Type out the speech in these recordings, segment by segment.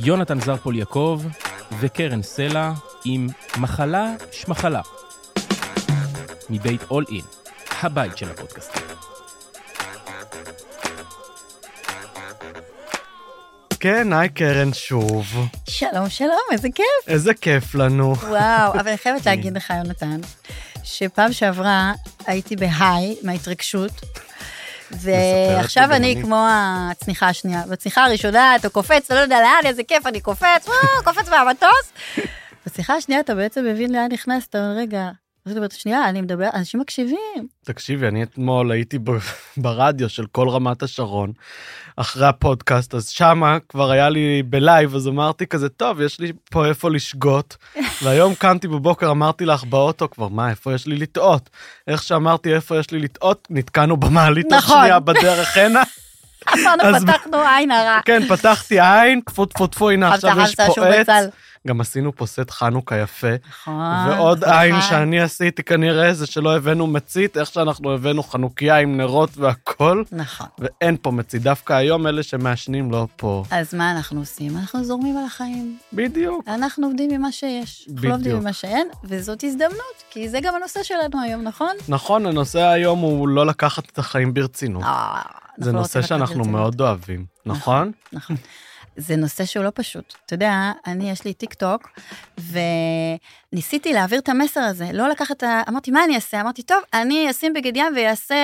יונתן זרפול יעקב וקרן סלע עם מחלה שמחלה. מבית אול אין, הבית של הפודקאסטים. כן, היי קרן שוב. שלום, שלום, איזה כיף. איזה כיף לנו. וואו, אבל אני חייבת להגיד לך, יונתן, שפעם שעברה הייתי בהיי מההתרגשות, ועכשיו אני כמו הצניחה השנייה. בצניחה הראשונה אתה קופץ, אתה לא יודע לאן, איזה כיף, אני קופץ, וואו, קופץ מהמטוס. בצניחה השנייה אתה בעצם מבין לאן נכנסת, אתה אומר, רגע, אני אומרת, שנייה, אני מדבר, אנשים מקשיבים. תקשיבי, אני אתמול הייתי ברדיו של כל רמת השרון, אחרי הפודקאסט, אז שמה כבר היה לי בלייב, אז אמרתי כזה, טוב, יש לי פה איפה לשגות. והיום קמתי בבוקר, אמרתי לך באוטו כבר, מה, איפה יש לי לטעות? איך שאמרתי איפה יש לי לטעות, נתקענו במעלית נכון. השנייה בדרך הנה. אמרנו, אז- פתחנו עין הרע. כן, פתחתי עין, טפו טפו טפו, הנה עכשיו יש פה עץ. גם עשינו פה סט חנוכה יפה. נכון. ועוד נכון. עין שאני עשיתי כנראה זה שלא הבאנו מצית, איך שאנחנו הבאנו חנוכיה עם נרות והכל, נכון. ואין פה מצית. דווקא היום אלה שמעשנים לא פה. אז מה אנחנו עושים? אנחנו זורמים על החיים. בדיוק. אנחנו עובדים עם מה שיש. אנחנו בדיוק. לא עובדים עם מה שאין, וזאת הזדמנות, כי זה גם הנושא שלנו היום, נכון? נכון, הנושא היום הוא לא לקחת את החיים ברצינות. אה, זה אנחנו לא נושא שאנחנו. מאוד אוהבים, נכון? נכון. זה נושא שהוא לא פשוט. אתה יודע, אני, יש לי טיק טוק, וניסיתי להעביר את המסר הזה, לא לקחת את ה... אמרתי, מה אני אעשה? אמרתי, טוב, אני אשים בגד ים ויעשה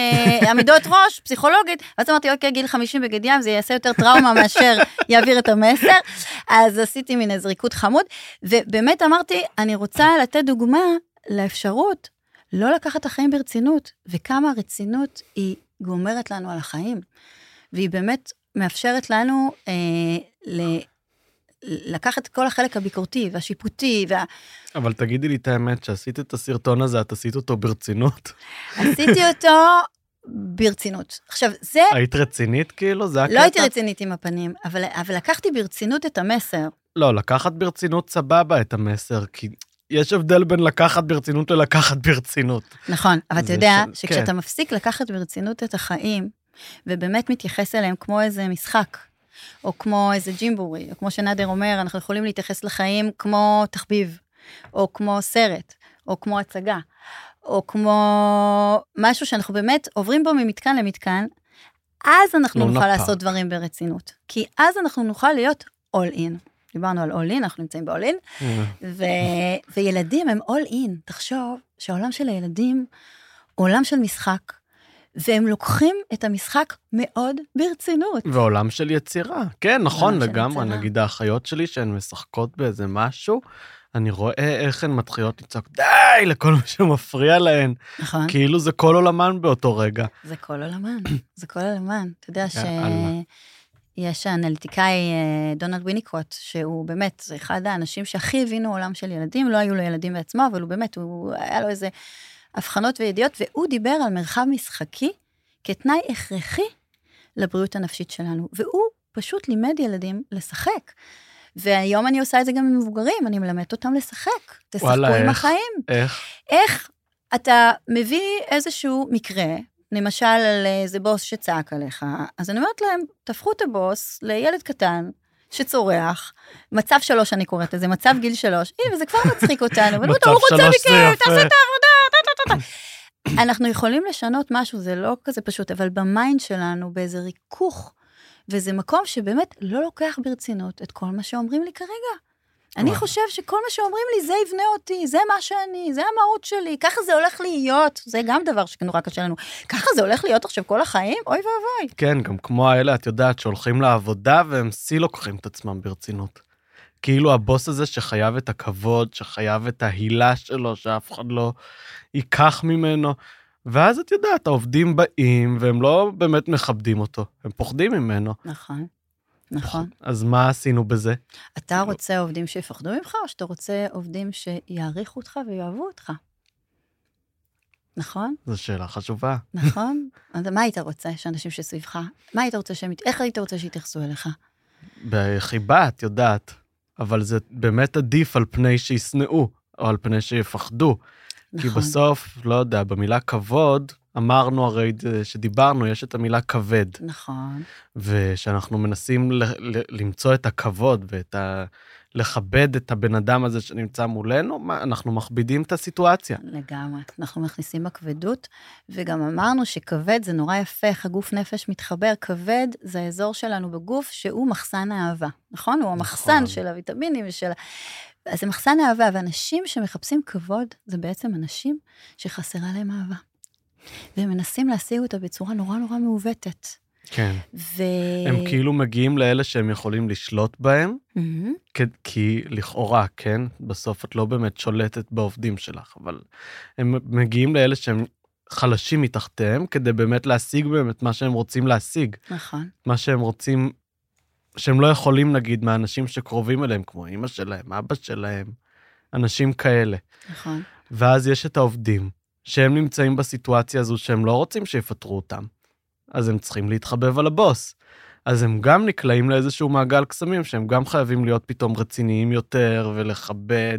עמידות ראש, פסיכולוגית. ואז אמרתי, אוקיי, גיל 50 בגד ים, זה יעשה יותר טראומה מאשר יעביר את המסר. אז עשיתי מין איזה ריקוד חמוד, ובאמת אמרתי, אני רוצה לתת דוגמה לאפשרות לא לקחת את החיים ברצינות, וכמה הרצינות היא גומרת לנו על החיים. והיא באמת מאפשרת לנו אה, ל, לקחת את כל החלק הביקורתי והשיפוטי, אבל תגידי לי את האמת, שעשית את הסרטון הזה, את עשית אותו ברצינות? ועשיתי אותו ברצינות. עכשיו, זה, היית רצינית כאילו? זה הקטע? לא הייתי רצינית עם הפנים, אבל, אבל לקחתי ברצינות את המסר. לא, לקחת ברצינות סבבה את המסר, כי יש הבדל בין לקחת ברצינות ללקחת ברצינות. נכון, אבל אתה יודע ש- שכשאתה כן. מפסיק לקחת ברצינות את החיים, ובאמת מתייחס אליהם כמו איזה משחק, או כמו איזה ג'ימבורי, או כמו שנאדר אומר, אנחנו יכולים להתייחס לחיים כמו תחביב, או כמו סרט, או כמו הצגה, או כמו משהו שאנחנו באמת עוברים בו ממתקן למתקן, אז אנחנו לונה נוכל פארק. לעשות דברים ברצינות. כי אז אנחנו נוכל להיות all in. דיברנו על all in, אנחנו נמצאים ב-all in, ו... וילדים הם all in. תחשוב שהעולם של הילדים הוא עולם של משחק, והם לוקחים את המשחק מאוד ברצינות. ועולם של יצירה. כן, נכון, לגמרי. נגיד האחיות שלי שהן משחקות באיזה משהו, אני רואה איך הן מתחילות לצעוק די לכל מה שמפריע להן, נכון? כאילו זה כל עולמן באותו רגע. זה כל עולמן, זה כל עולמן. אתה יודע יאללה. שיש האנליטיקאי אה, דונלד ויניקוט, שהוא באמת, זה אחד האנשים שהכי הבינו עולם של ילדים, לא היו לו ילדים בעצמו, אבל הוא באמת, הוא היה לו איזה הבחנות וידיעות, והוא דיבר על מרחב משחקי כתנאי הכרחי לבריאות הנפשית שלנו, והוא פשוט לימד ילדים לשחק. והיום אני עושה את זה גם עם מבוגרים, אני מלמדת אותם לשחק. תשחקו וואלה, עם איך? החיים. איך? איך אתה מביא איזשהו מקרה, למשל על איזה בוס שצעק עליך, אז אני אומרת להם, תהפכו את הבוס לילד קטן שצורח, מצב שלוש אני קוראת לזה, מצב גיל שלוש, הנה, וזה כבר מצחיק אותנו, מצב הוא רוצה מכם, יפה." תעשה את העבודה, טה. אנחנו יכולים לשנות משהו, זה לא כזה פשוט, אבל ב mind שלנו, באיזה ריכוך, וזה מקום שבאמת לא לוקח ברצינות את כל מה שאומרים לי כרגע. אני. חושב שכל מה שאומרים לי, זה יבנה אותי, זה מה שאני, זה המהות שלי, ככה זה הולך להיות. זה גם דבר שנורא קשה לנו. ככה זה הולך להיות עכשיו כל החיים? אוי ואבוי. כן, גם כמו האלה, את יודעת, שהולכים לעבודה והם שיא לוקחים את עצמם ברצינות. כאילו הבוס הזה שחייב את הכבוד, שחייב את ההילה שלו, שאף אחד לא ייקח ממנו. ואז את יודעת, העובדים באים והם לא באמת מכבדים אותו, הם פוחדים ממנו. נכון, נכון. אז מה עשינו בזה? אתה רוצה עובדים שיפחדו ממך, או שאתה רוצה עובדים שיעריכו אותך ויאהבו אותך? נכון? זו שאלה חשובה. נכון? אז מה היית רוצה שאנשים שסביבך, מה היית רוצה שהם, איך היית רוצה שיתייחסו אליך? בחיבה, את יודעת. אבל זה באמת עדיף על פני שישנאו, או על פני שיפחדו. כי נכון. בסוף, לא יודע, במילה כבוד, אמרנו הרי שדיברנו, יש את המילה כבד, נכון. ושאנחנו מנסים ל- ל- למצוא את הכבוד ואת ה... לכבד את הבן אדם הזה שנמצא מולנו, מה, אנחנו מכבידים את הסיטואציה. לגמרי. אנחנו מכניסים בכבדות, וגם אמרנו שכבד זה נורא יפה, איך הגוף נפש מתחבר. כבד זה האזור שלנו בגוף שהוא מחסן האהבה, נכון? הוא המחסן נכון. של הוויטמינים ושל... אז זה מחסן האהבה, ואנשים שמחפשים כבוד, זה בעצם אנשים שחסרה להם אהבה. והם מנסים להשיג אותה בצורה נורא נורא מעוותת. כן. ו... הם כאילו מגיעים לאלה שהם יכולים לשלוט בהם. כי, כי לכאורה, כן, בסוף את לא באמת שולטת בעובדים שלך, אבל הם מגיעים לאלה שהם חלשים מתחתיהם, כדי באמת להשיג בהם את מה שהם רוצים להשיג. נכון. מה שהם רוצים, שהם לא יכולים, נגיד, מהאנשים שקרובים אליהם, כמו אימא שלהם, אבא שלהם, אנשים כאלה. נכון. ואז יש את העובדים, שהם נמצאים בסיטואציה הזו שהם לא רוצים שיפטרו אותם, אז הם צריכים להתחבב על הבוס. אז הם גם נקלעים לאיזשהו מעגל קסמים, שהם גם חייבים להיות פתאום רציניים יותר ולכבד,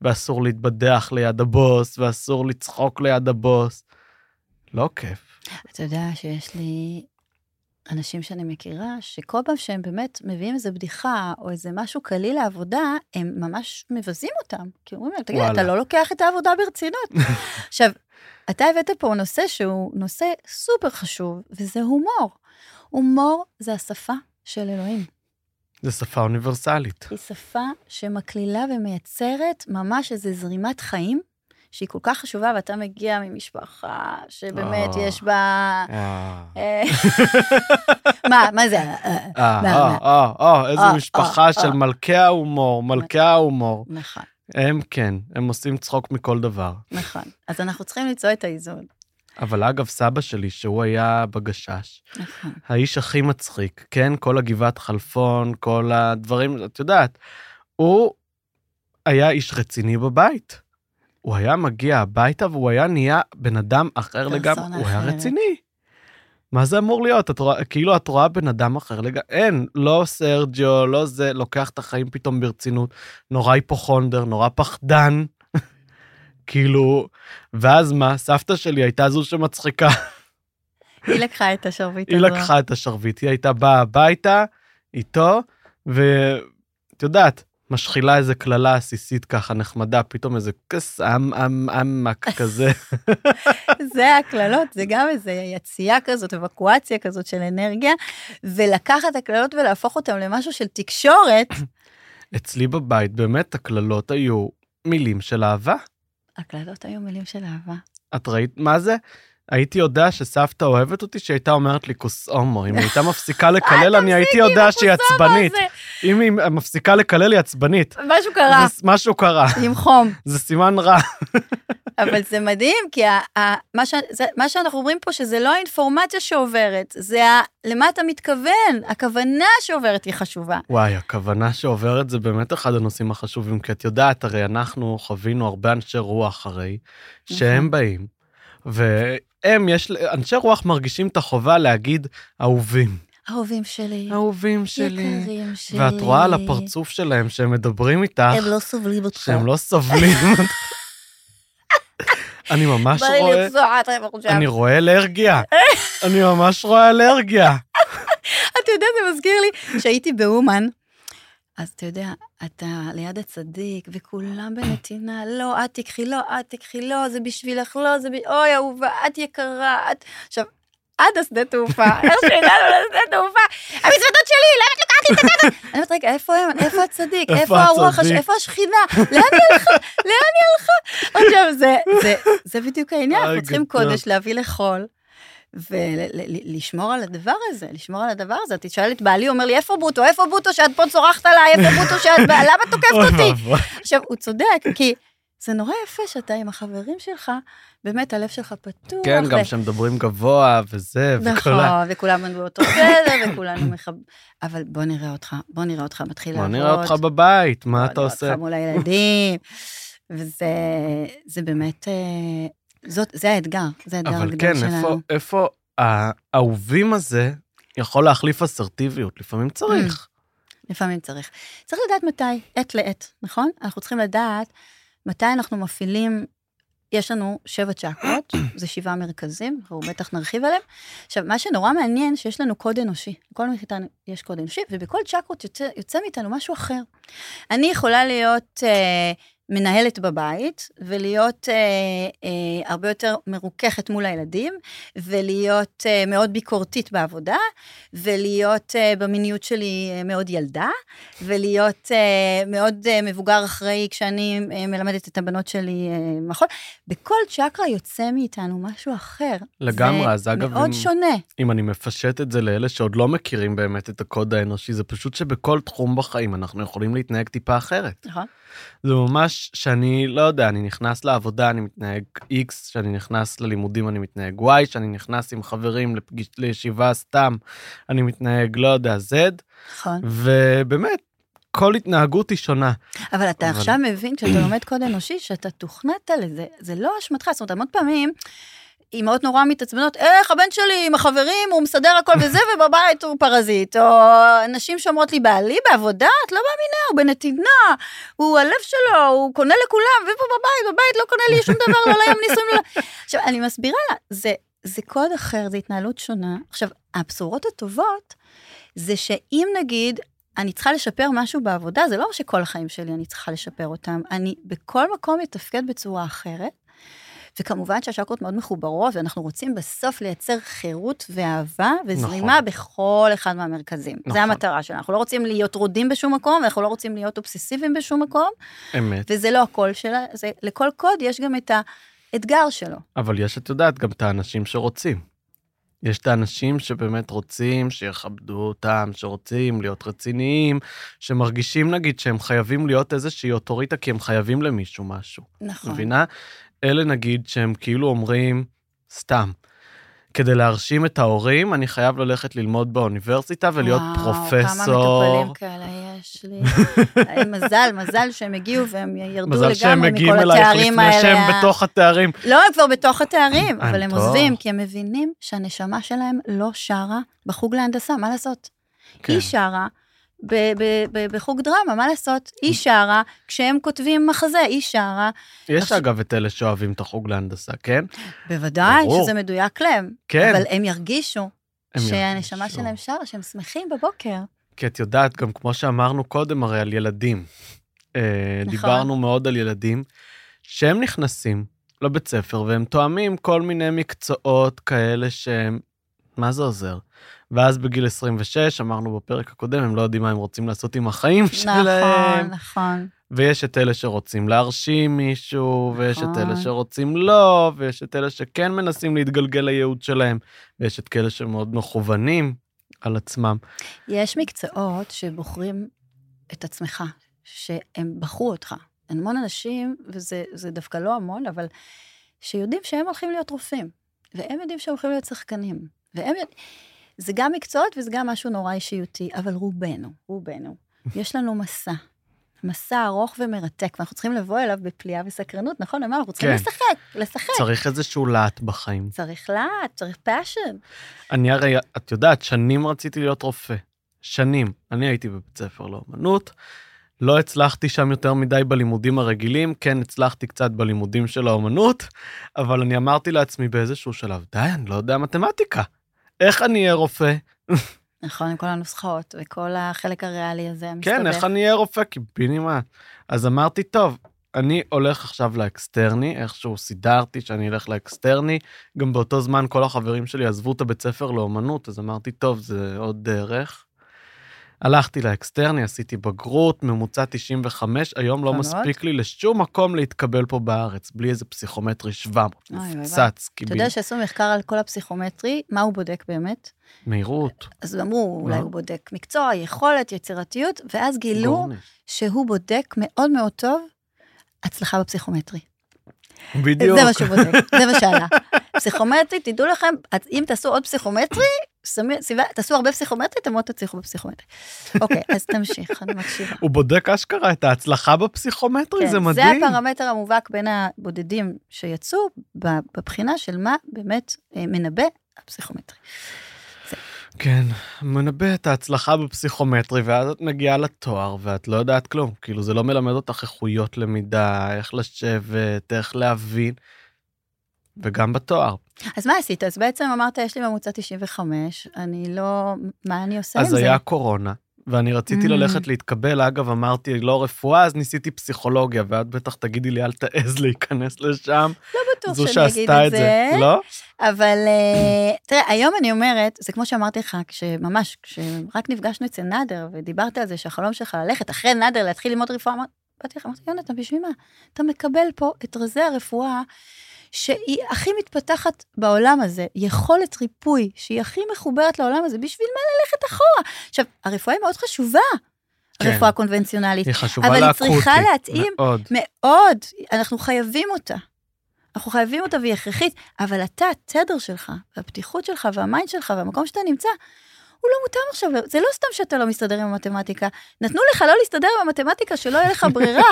ואסור להתבדח ליד הבוס, ואסור לצחוק ליד הבוס. לא כיף. אתה יודע שיש לי אנשים שאני מכירה, שכל פעם שהם באמת מביאים איזה בדיחה או איזה משהו קליל לעבודה, הם ממש מבזים אותם. כי אומרים להם, תגיד. אתה לא לוקח את העבודה ברצינות. עכשיו, אתה הבאת פה נושא שהוא נושא סופר חשוב, וזה הומור. הומור זה השפה של אלוהים. זו שפה אוניברסלית. היא שפה שמקלילה ומייצרת ממש איזו זרימת חיים, שהיא כל כך חשובה, ואתה מגיע ממשפחה שבאמת אה. יש בה... אה, אה, מה, מה זה? אה, משפחה של. מלכי ההומור, מלכי ההומור. נכון, הם כן, הם עושים צחוק מכל דבר. נכון. אז אנחנו צריכים למצוא את האיזון. אבל אגב, סבא שלי, שהוא היה בגשש, נכון. האיש הכי מצחיק, כן? כל הגבעת חלפון, כל הדברים, את יודעת, הוא היה איש רציני בבית. הוא היה מגיע הביתה והוא היה נהיה בן אדם אחר לגמרי, הוא היה. רציני. מה זה אמור להיות? את רואה, כאילו את רואה בן אדם אחר לגמרי, אין, לא סרג'יו, לא זה, לוקח את החיים פתאום ברצינות, נורא היפוכונדר, נורא פחדן. כאילו, ואז מה, סבתא שלי הייתה זו שמצחיקה. היא לקחה את השרביט היא הזו. לקחה את השרביט, היא הייתה באה הביתה איתו, ואת יודעת, משחילה איזה קללה עסיסית ככה נחמדה, פתאום איזה כס עם עם עמק כזה. זה הקללות, זה גם איזו יציאה כזאת, אבקואציה כזאת של אנרגיה, ולקחת הקללות ולהפוך אותן למשהו של תקשורת. אצלי בבית באמת הקללות היו מילים של אהבה. הקללות היו מילים של אהבה. את ראית מה זה? הייתי יודע שסבתא אוהבת אותי שהייתה אומרת לי כוס הומו. אם היא הייתה מפסיקה לקלל, אני הייתי יודע שהיא עצבנית. אם היא מפסיקה לקלל, היא עצבנית. משהו קרה, משהו קרה, עם חום. זה סימן רע. אבל זה מדהים, כי מה, ש, זה, מה שאנחנו אומרים פה, שזה לא האינפורמציה שעוברת, זה ה, למה אתה מתכוון, הכוונה שעוברת היא חשובה. וואי, הכוונה שעוברת זה באמת אחד הנושאים החשובים, כי את יודעת, הרי אנחנו חווינו הרבה אנשי רוח הרי, שהם נכון. באים, והם, יש, אנשי רוח מרגישים את החובה להגיד אהובים. אהובים שלי, אהובים שלי. יקרים שלי. ואת רואה על הפרצוף שלהם שהם מדברים איתך, הם לא סובלים אותך. שהם לא סובלים. אני ממש רואה. אני רואה אלרגיה. אני ממש רואה אלרגיה. אתה יודע, זה מזכיר לי שהייתי באומן. אז אתה יודע, אתה ליד הצדיק, וכולם בנתינה, לא, את תיקחי, לא, את תיקחי, לא, זה בשבילך, לא, זה ב... אוי, אהובה, את יקרה, את... עכשיו, עד השדה תעופה, איך שהגענו לשדה תעופה, המזוודות שלי, למה את לוקחת לי את הדעת? אני אומרת, רגע, איפה הם? איפה הצדיק? איפה הרוח? איפה השכינה? לאן היא הלכה? לאן היא הלכה? עכשיו, זה- בדיוק העניין, אנחנו צריכים. קודש להביא לחול. ולשמור על הדבר הזה, לשמור על הדבר הזה. תשאל את בעלי, אומר לי, איפה בוטו? איפה בוטו שאת פה צורחת עליי? איפה בוטו שאת... למה תוקפת אוי אותי? עכשיו, הוא צודק, כי זה נורא יפה שאתה עם החברים שלך, באמת הלב שלך פתוח. כן, גם ו- שמדברים גבוה וזה, וכל נכון, ה... וכולנו באותו סדר, וכולנו מחב... אבל בוא נראה אותך, בוא נראה אותך מתחיל בוא לעבוד. נראה אותך בבית, מה בוא אתה נראה עושה? אותך מול הילדים. וזה זה באמת, אה, זאת, זה האתגר, זה האתגר אבל הגדול כן, שלנו. איפה, איפה האהובים הזה יכול להחליף אסרטיביות? לפעמים צריך. לפעמים צריך. צריך לדעת מתי, עת לעת, נכון? אנחנו צריכים לדעת מתי אנחנו מפעילים יש לנו שבע צ'קרות, זה שבעה מרכזים, אנחנו בטח נרחיב עליהם. עכשיו, מה שנורא מעניין, שיש לנו קוד אנושי. בכל מחיתה יש קוד אנושי, ובכל צ'קרות יוצא, יוצא מאיתנו משהו אחר. אני יכולה להיות אה, מנהלת בבית, ולהיות אה, אה, הרבה יותר מרוככת מול הילדים, ולהיות אה, מאוד ביקורתית בעבודה, ולהיות אה, במיניות שלי אה, מאוד ילדה, ולהיות אה, מאוד אה, מבוגר אחראי כשאני אה, מלמדת את הבנות שלי אה, מחול. בכל צ'קרה יוצא מאיתנו משהו אחר. לגמרי, זה אז אגב, מאוד אם- שונה. אם אני מפשט את זה לאלה שעוד לא מכירים באמת את הקוד האנושי, זה פשוט שבכל תחום בחיים אנחנו יכולים להתנהג טיפה אחרת. נכון? זה ממש שאני, לא יודע, אני נכנס לעבודה, אני מתנהג X, שאני נכנס ללימודים, אני מתנהג Y, שאני נכנס עם חברים לפגיש, לישיבה סתם, אני מתנהג, לא יודע, Z, נכון. ובאמת, כל התנהגות היא שונה. אבל אתה אבל- עכשיו מבין, כשאתה לומד קוד אנושי, שאתה תוכנת לזה, זה לא אשמתך. זאת אומרת, המון פעמים, אמהות נורא מתעצבנות, איך הבן שלי עם החברים, הוא מסדר הכל וזה, ובבית הוא פרזיט. או נשים שאומרות לי, בעלי בעבודה, את לא מאמינה, הוא בנתינה, הוא הלב שלו, הוא קונה לכולם, ופה בבית, בבית לא קונה לי שום דבר, לא לים נישואים. עכשיו, אני מסבירה לה, זה, זה קוד אחר, זו התנהלות שונה. עכשיו, הבשורות הטובות, זה שאם נגיד, אני צריכה לשפר משהו בעבודה, זה לא שכל החיים שלי אני צריכה לשפר אותם. אני בכל מקום אתפקד בצורה אחרת. וכמובן שהשקרות מאוד מחוברות, ואנחנו רוצים בסוף לייצר חירות ואהבה וזרימה נכון. בכל אחד מהמרכזים. נכון. זה המטרה שלנו. אנחנו לא רוצים להיות רודים בשום מקום, ואנחנו לא רוצים להיות אובססיביים בשום מקום, אמת. וזה לא הקול שלה, זה, לכל קוד יש גם את האתגר שלו. אבל יש, את יודעת, גם את האנשים שרוצים. יש את האנשים שבאמת רוצים שיכבדו אותם, שרוצים להיות רציניים, שמרגישים נגיד שהם חייבים להיות איזושהי אוטוריטה כי הם חייבים למישהו משהו. נכון. מבינה? אלה נגיד שהם כאילו אומרים, סתם, כדי להרשים את ההורים, אני חייב ללכת ללמוד באוניברסיטה ולהיות וואו, פרופסור. כמה מטופלים כאלה יש לי. אה, מזל, מזל שהם הגיעו והם ירדו מזל שהם לגמרי מגיעים מכל אלייך התארים לפני האלה. שהם בתוך התארים. לא, הם כבר בתוך התארים, אה, אבל הם. עוזבים, כי הם מבינים שהנשמה שלהם לא שרה בחוג להנדסה, מה לעשות? כן. היא שרה בחוג דרמה, מה לעשות? היא שרה כשהם כותבים מחזה, היא שרה. יש עכשיו- אגב את אלה שאוהבים את החוג להנדסה, כן? בוודאי ברור. שזה מדויק להם, כן. אבל הם ירגישו הם שהנשמה ירגישו. שלהם שרה, שהם שמחים בבוקר. כי את יודעת, גם כמו שאמרנו קודם, הרי על ילדים. אה, נכון. דיברנו מאוד על ילדים שהם נכנסים לבית ספר והם תואמים כל מיני מקצועות כאלה שהם, מה זה עוזר? ואז בגיל 26, אמרנו בפרק הקודם, הם לא יודעים מה הם רוצים לעשות עם החיים שלהם. נכון, נכון. ויש את אלה שרוצים להרשים מישהו, ויש את נכון. אלה שרוצים לא, ויש את אלה שכן מנסים להתגלגל לייעוד שלהם, ויש את כאלה שמאוד מכוונים על עצמם. יש מקצועות שבוחרים את עצמך, שהם בחרו אותך. המון אנשים, וזה זה דווקא לא המון, אבל שיודעים שהם הולכים להיות רופאים, והם יודעים שהם הולכים להיות שחקנים, והם יודעים... זה גם מקצועות וזה גם משהו נורא אישיותי, אבל רובנו, רובנו, יש לנו מסע. מסע ארוך ומרתק, ואנחנו צריכים לבוא אליו בפליאה וסקרנות, נכון? אמרנו, אנחנו צריכים כן. לשחק, לשחק. צריך איזשהו להט בחיים. צריך להט, צריך passion. אני הרי, את יודעת, שנים רציתי להיות רופא. שנים. אני הייתי בבית ספר לאומנות, לא הצלחתי שם יותר מדי בלימודים הרגילים, כן הצלחתי קצת בלימודים של האומנות, אבל אני אמרתי לעצמי באיזשהו שלב, די, אני לא יודע מתמטיקה. איך אני אהיה רופא? נכון, עם כל הנוסחאות וכל החלק הריאלי הזה המסתבך. כן, איך אני אהיה רופא? קיבינימט. אז אמרתי, טוב, אני הולך עכשיו לאקסטרני, איכשהו סידרתי שאני אלך לאקסטרני. גם באותו זמן כל החברים שלי עזבו את הבית ספר לאומנות, אז אמרתי, טוב, זה עוד דרך. הלכתי לאקסטרני, עשיתי בגרות, ממוצע 95, היום לא מספיק לי לשום מקום להתקבל פה בארץ, בלי איזה פסיכומטרי 700, אוי, אוי, מפוצץ, אתה יודע שעשו מחקר על כל הפסיכומטרי, מה הוא בודק באמת? מהירות, אז אמרו, אולי. הוא בודק מקצוע, יכולת, יצירתיות, ואז גילו. שהוא בודק מאוד מאוד טוב הצלחה בפסיכומטרי. בדיוק. זה מה שהוא בודק, זה מה שעלה. פסיכומטרי, תדעו לכם, אם תעשו עוד פסיכומטרי, תעשו הרבה פסיכומטרי, אתם מאוד תצליחו בפסיכומטרי. אוקיי, אז תמשיך, אני מקשיבה. הוא בודק אשכרה את ההצלחה בפסיכומטרי, כן, זה זה מדהים. הפרמטר המובהק בין הבודדים שיצאו בבחינה של מה באמת אה, מנבא הפסיכומטרי. כן, מנבא את ההצלחה בפסיכומטרי, ואז את מגיעה לתואר, ואת לא יודעת כלום. כאילו, זה לא מלמד אותך איכויות למידה, איך לשבת, איך להבין, וגם בתואר. אז מה עשית? אז בעצם אמרת, יש לי ממוצע 95, אני לא... מה אני עושה עם אז זה? היה קורונה, ואני רציתי Mm. ללכת להתקבל, אגב, אמרתי, לא רפואה, אז ניסיתי פסיכולוגיה, ואת בטח תגידי לי, אל תעז להיכנס לשם. לא בטוח שאני אגיד את זה. זה, לא? אבל אה, תראה, היום אני אומרת, זה כמו שאמרתי לך, כשממש, כשרק נפגשנו אצל נאדר, ודיברת על זה שהחלום שלך ללכת אחרי נאדר להתחיל ללמוד רפואה, אמר- באתי לך, אמרתי, יונתן, בשביל מה? אתה מקבל פה את רזי הרפואה, שהיא הכי מתפתחת בעולם הזה, יכולת ריפוי, שהיא הכי מחוברת לעולם הזה, בשביל מה ללכת אחורה? עכשיו, הרפואה היא מאוד חשובה, כן. הרפואה הקונבנציונלית, היא חשובה אבל היא לאקוטי. צריכה להתאים מאוד. מאוד, אנחנו חייבים אותה. אנחנו חייבים אותה והיא הכרחית, אבל אתה, התדר שלך, והפתיחות שלך, והמיינד שלך, והמקום שאתה נמצא, הוא לא מותאם עכשיו, זה לא סתם שאתה לא מסתדר עם המתמטיקה. נתנו לך לא להסתדר עם המתמטיקה, שלא יהיה לך ברירה,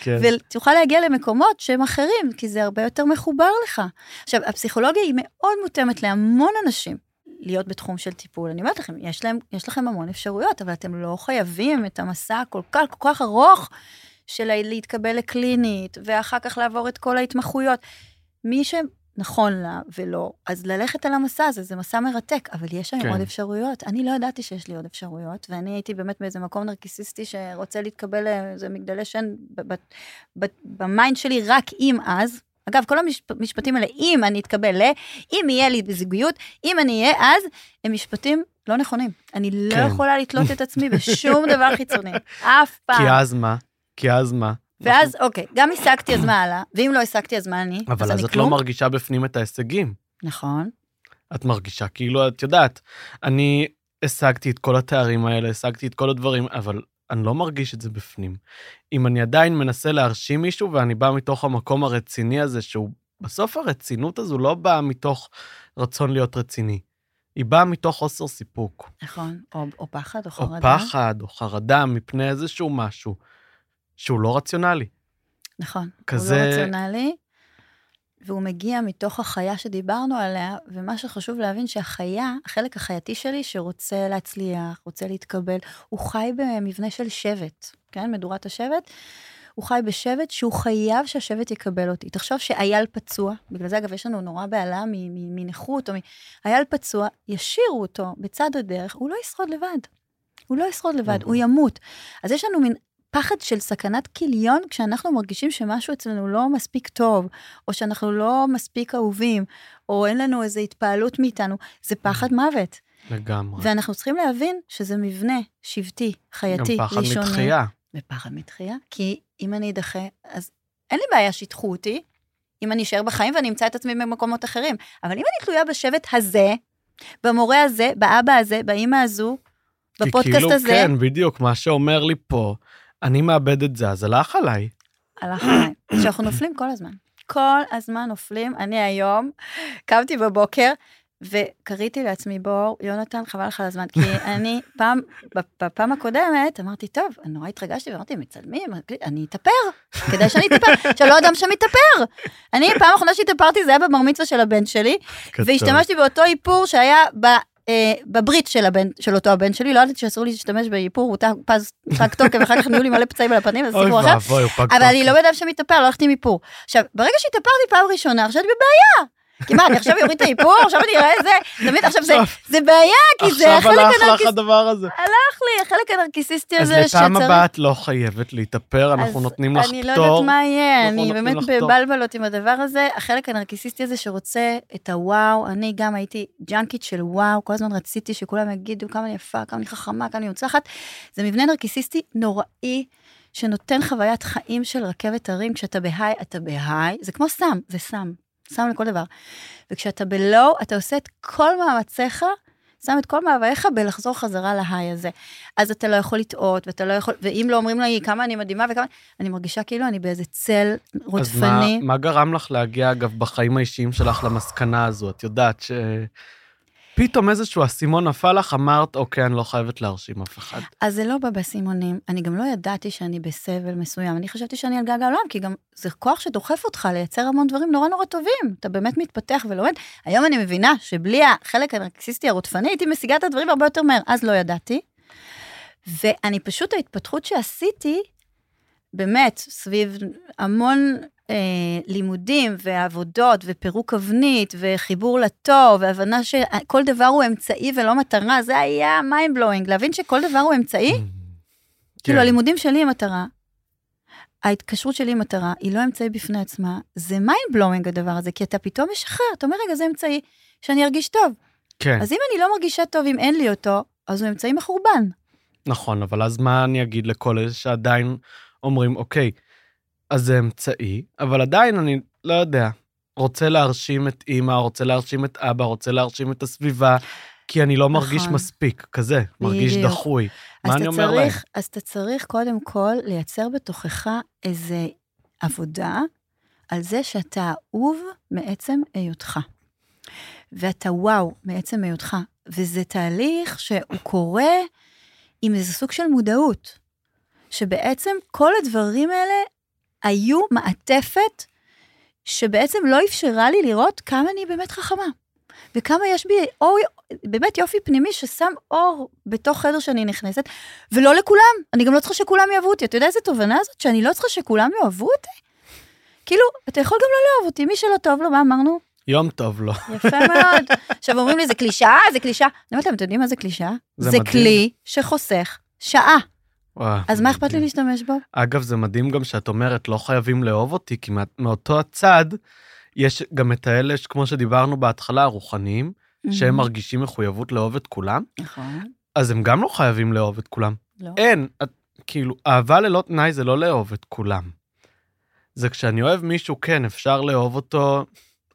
כן. ותוכל להגיע למקומות שהם אחרים, כי זה הרבה יותר מחובר לך. עכשיו, הפסיכולוגיה היא מאוד מותאמת להמון אנשים. להיות בתחום של טיפול, אני אומרת לכם, יש, להם, יש לכם המון אפשרויות, אבל אתם לא חייבים את המסע הכל כך, כל כך ארוך של להתקבל לקלינית, ואחר כך לעבור את כל ההתמחויות. מי שנכון לה ולא, אז ללכת על המסע הזה, זה מסע מרתק, אבל יש היום כן. עוד אפשרויות. אני לא ידעתי שיש לי עוד אפשרויות, ואני הייתי באמת באיזה מקום נרקיסיסטי שרוצה להתקבל לאיזה מגדלי שן ב mind שלי רק אם אז. אגב, כל המשפטים האלה, אם אני אתקבל ל, אם יהיה לי בזוגיות, אם אני אהיה אז, הם משפטים לא נכונים. אני לא כן. יכולה לתלות את עצמי בשום דבר חיצוני, אף פעם. כי אז מה? כי אז מה? ואז, אוקיי, גם השגתי, אז מה הלאה? ואם לא השגתי, אז מה אני? אבל אז את לא? מרגישה בפנים את ההישגים. נכון. את מרגישה כאילו, את יודעת, אני השגתי את כל התארים האלה, השגתי את כל הדברים, אבל אני לא מרגיש את זה בפנים. אם אני עדיין מנסה להרשים מישהו ואני בא מתוך המקום הרציני הזה, שהוא, בסוף הרצינות הזו לא באה מתוך רצון להיות רציני. היא באה מתוך חוסר סיפוק, נכון, או, או פחד, או או חרדה. פחד, או חרדה מפני איזשהו משהו שהוא לא רציונלי. נכון. כזה- הוא לא רציונלי, והוא מגיע מתוך החיה שדיברנו עליה, ומה שחשוב להבין שהחיה, החלק החייתי שלי שרוצה להצליח, רוצה להתקבל, הוא חי במבנה של שבט, כן? מדורת השבט. הוא חי בשבט שהוא חייב שהשבט יקבל אותי. תחשוב שאייל פצוע, בגלל זה אגב יש לנו נורא בהלה מנכות, או מ... אייל פצוע, ישירו אותו בצד הדרך, הוא לא ישרוד לבד. הוא לא ישרוד לבד, Mhm. הוא ימות. אז יש לנו מין פחד של סכנת כיליון כשאנחנו מרגישים שמשהו אצלנו לא מספיק טוב, או שאנחנו לא מספיק אהובים, או אין לנו איזו התפעלות מאיתנו, זה פחד מוות. לגמרי. ואנחנו צריכים להבין שזה מבנה שבטי, חייתי, גם פחד ראשוני. מתחייה. ופחד מתחייה, כי אם אני אדחה, אז אין לי בעיה שידחו אותי, אם אני אשאר בחיים ואני אמצא את עצמי במקומות אחרים. אבל אם אני תלויה בשבט הזה, במורה הזה, באבא הזה, באימא הזו, כי בפודקאסט כאילו, הזה, כן, בדיוק, מה שאומר לי פה, אני מאבד את זה, אז הלך עליי. הלך עליי. שאנחנו נופלים כל הזמן. כל הזמן נופלים. אני היום קמתי בבוקר וקראתי לעצמי, בוא, יונתן, חבל לך על הזמן, כי אני פעם, בפעם הקודמת, אמרתי, טוב, אני נורא התרגשתי, ואמרתי, מצלמים, אני אתאפר, כדאי שאני אתאפר, שלא אדם שמתאפר. אני, פעם אחרונה שהתאפרתי, זה היה בבר מצווה של הבן שלי. והשתמשתי באותו איפור שהיה בברית של, הבן, של אותו הבן שלי, לא ידעתי שאסור לי להשתמש באיפור, הוא פז פג תוקף, ואחר כך נהיו לי מלא פצעים על הפנים, אז סיפור אחר. אבל אני. לא בן אדם שמתאפר, לא הלכתי עם איפור. עכשיו, ברגע שהתאפרתי פעם ראשונה, עכשיו אני בבעיה. כי מה, אני עכשיו אוריד את האיפור, עכשיו אני אראה זה, תמיד עכשיו זה, עכשיו- זה בעיה, כי זה עכשיו החלק הלך לך. הדבר הזה. הלך לי, החלק הנרקיסיסטי אז הזה לפעם שצריך... הבאה את לא חייבת להתאפר, אנחנו אז נותנים לך אני לא יודעת פטור. מה יהיה, אני באמת פטור. בבלבלות עם הדבר הזה. החלק הנרקיסיסטי הזה שרוצה את הוואו, אני גם הייתי ג'אנקית של וואו, כל הזמן רציתי שכולם יגידו כמה אני יפה, כמה אני חכמה, כמה אני מוצלחת. זה מבנה נרקיסיסטי נוראי, שנותן חוויית חיים של רכבת הרים, כשאתה בהיי, אתה בהיי, זה כמו סם, זה סם, סם לכל דבר. וכשאתה בלואו, אתה עושה את כל מאמציך, שם את כל מאווייך בלחזור חזרה להיי הזה. אז אתה לא יכול לטעות, ואתה לא יכול, ואם לא אומרים לי כמה אני מדהימה וכמה, אני מרגישה כאילו אני באיזה צל אז מה, רודפני. מה גרם לך להגיע, אגב, בחיים האישיים שלך למסקנה הזו? את יודעת פתאום איזשהו אסימון נפל לך, אמרת, אוקיי, אני לא חייבת להרשים אף אחד. אז זה לא בא באסימונים. אני גם לא ידעתי שאני בסבל מסוים. אני חשבתי שאני על גג העולם, כי גם זה כוח שדוחף אותך לייצר המון דברים נורא נורא טובים. אתה באמת מתפתח ולומד. היום אני מבינה שבלי החלק הנרקסיסטי הרודפני, הייתי משיגה את הדברים הרבה יותר מהר. אז לא ידעתי. ואני פשוט, ההתפתחות שעשיתי, באמת, סביב המון לימודים ועבודות ופירוק אבנית וחיבור לטוב והבנה שכל דבר הוא אמצעי ולא מטרה, זה היה mind blowing, להבין שכל דבר הוא אמצעי, כאילו כן. הלימודים שלי הם מטרה. ההתקשרות שלי עם מטרה, היא לא אמצעי בפני עצמה, זה mind blowing הדבר הזה, כי אתה פתאום משחרר, אתה אומר, רגע, זה אמצעי, שאני ארגיש טוב. כן, אז אם אני לא מרגישה טוב, אם אין לי אותו, אז הוא אמצעי מחורבן. נכון, אבל אז מה אני אגיד לכל אלה שעדיין אומרים, אוקיי, אז זה אמצעי, אבל עדיין אני לא יודע, רוצה להרשים את אימא, רוצה להרשים את אבא, רוצה להרשים את הסביבה, כי אני לא מרגיש נכון. מספיק, כזה, מרגיש בדיוק. דחוי. מה אני אומר להם? צריך, אז אתה צריך קודם כל לייצר בתוכך איזה עבודה על זה שאתה אהוב מעצם היותך. ואתה וואו מעצם היותך. וזה תהליך שהוא קורה עם איזה סוג של מודעות. שבעצם כל הדברים האלה היו מעטפת שבעצם לא אפשרה לי לראות כמה אני באמת חכמה. וכמה יש בי אור, באמת יופי פנימי ששם אור בתוך חדר שאני נכנסת, ולא לכולם. אני גם לא צריכה שכולם יאהבו אותי. אתה יודע איזה תובנה זאת? שאני לא צריכה שכולם יאהבו אותי? כאילו, אתה יכול גם לא לאהוב אותי, מי שלא טוב לו, מה אמרנו? יום טוב לו. יפה מאוד. עכשיו אומרים לי, זה קלישאה? זה קלישאה. אני אומרת להם, אתם יודעים מה זה קלישאה? זה זה. כלי שחוסך שעה. אז מה אכפת לי. להשתמש בו? אגב, זה מדהים גם שאת אומרת, לא חייבים לאהוב אותי, כי מאותו הצד, יש גם את האלה, כמו שדיברנו בהתחלה, הרוחניים, שהם מרגישים מחויבות לאהוב את כולם, נכון. אז הם גם לא חייבים לאהוב את כולם. לא. אין, את, כאילו, אהבה ללא תנאי זה לא לאהוב את כולם. זה כשאני אוהב מישהו, כן, אפשר לאהוב אותו,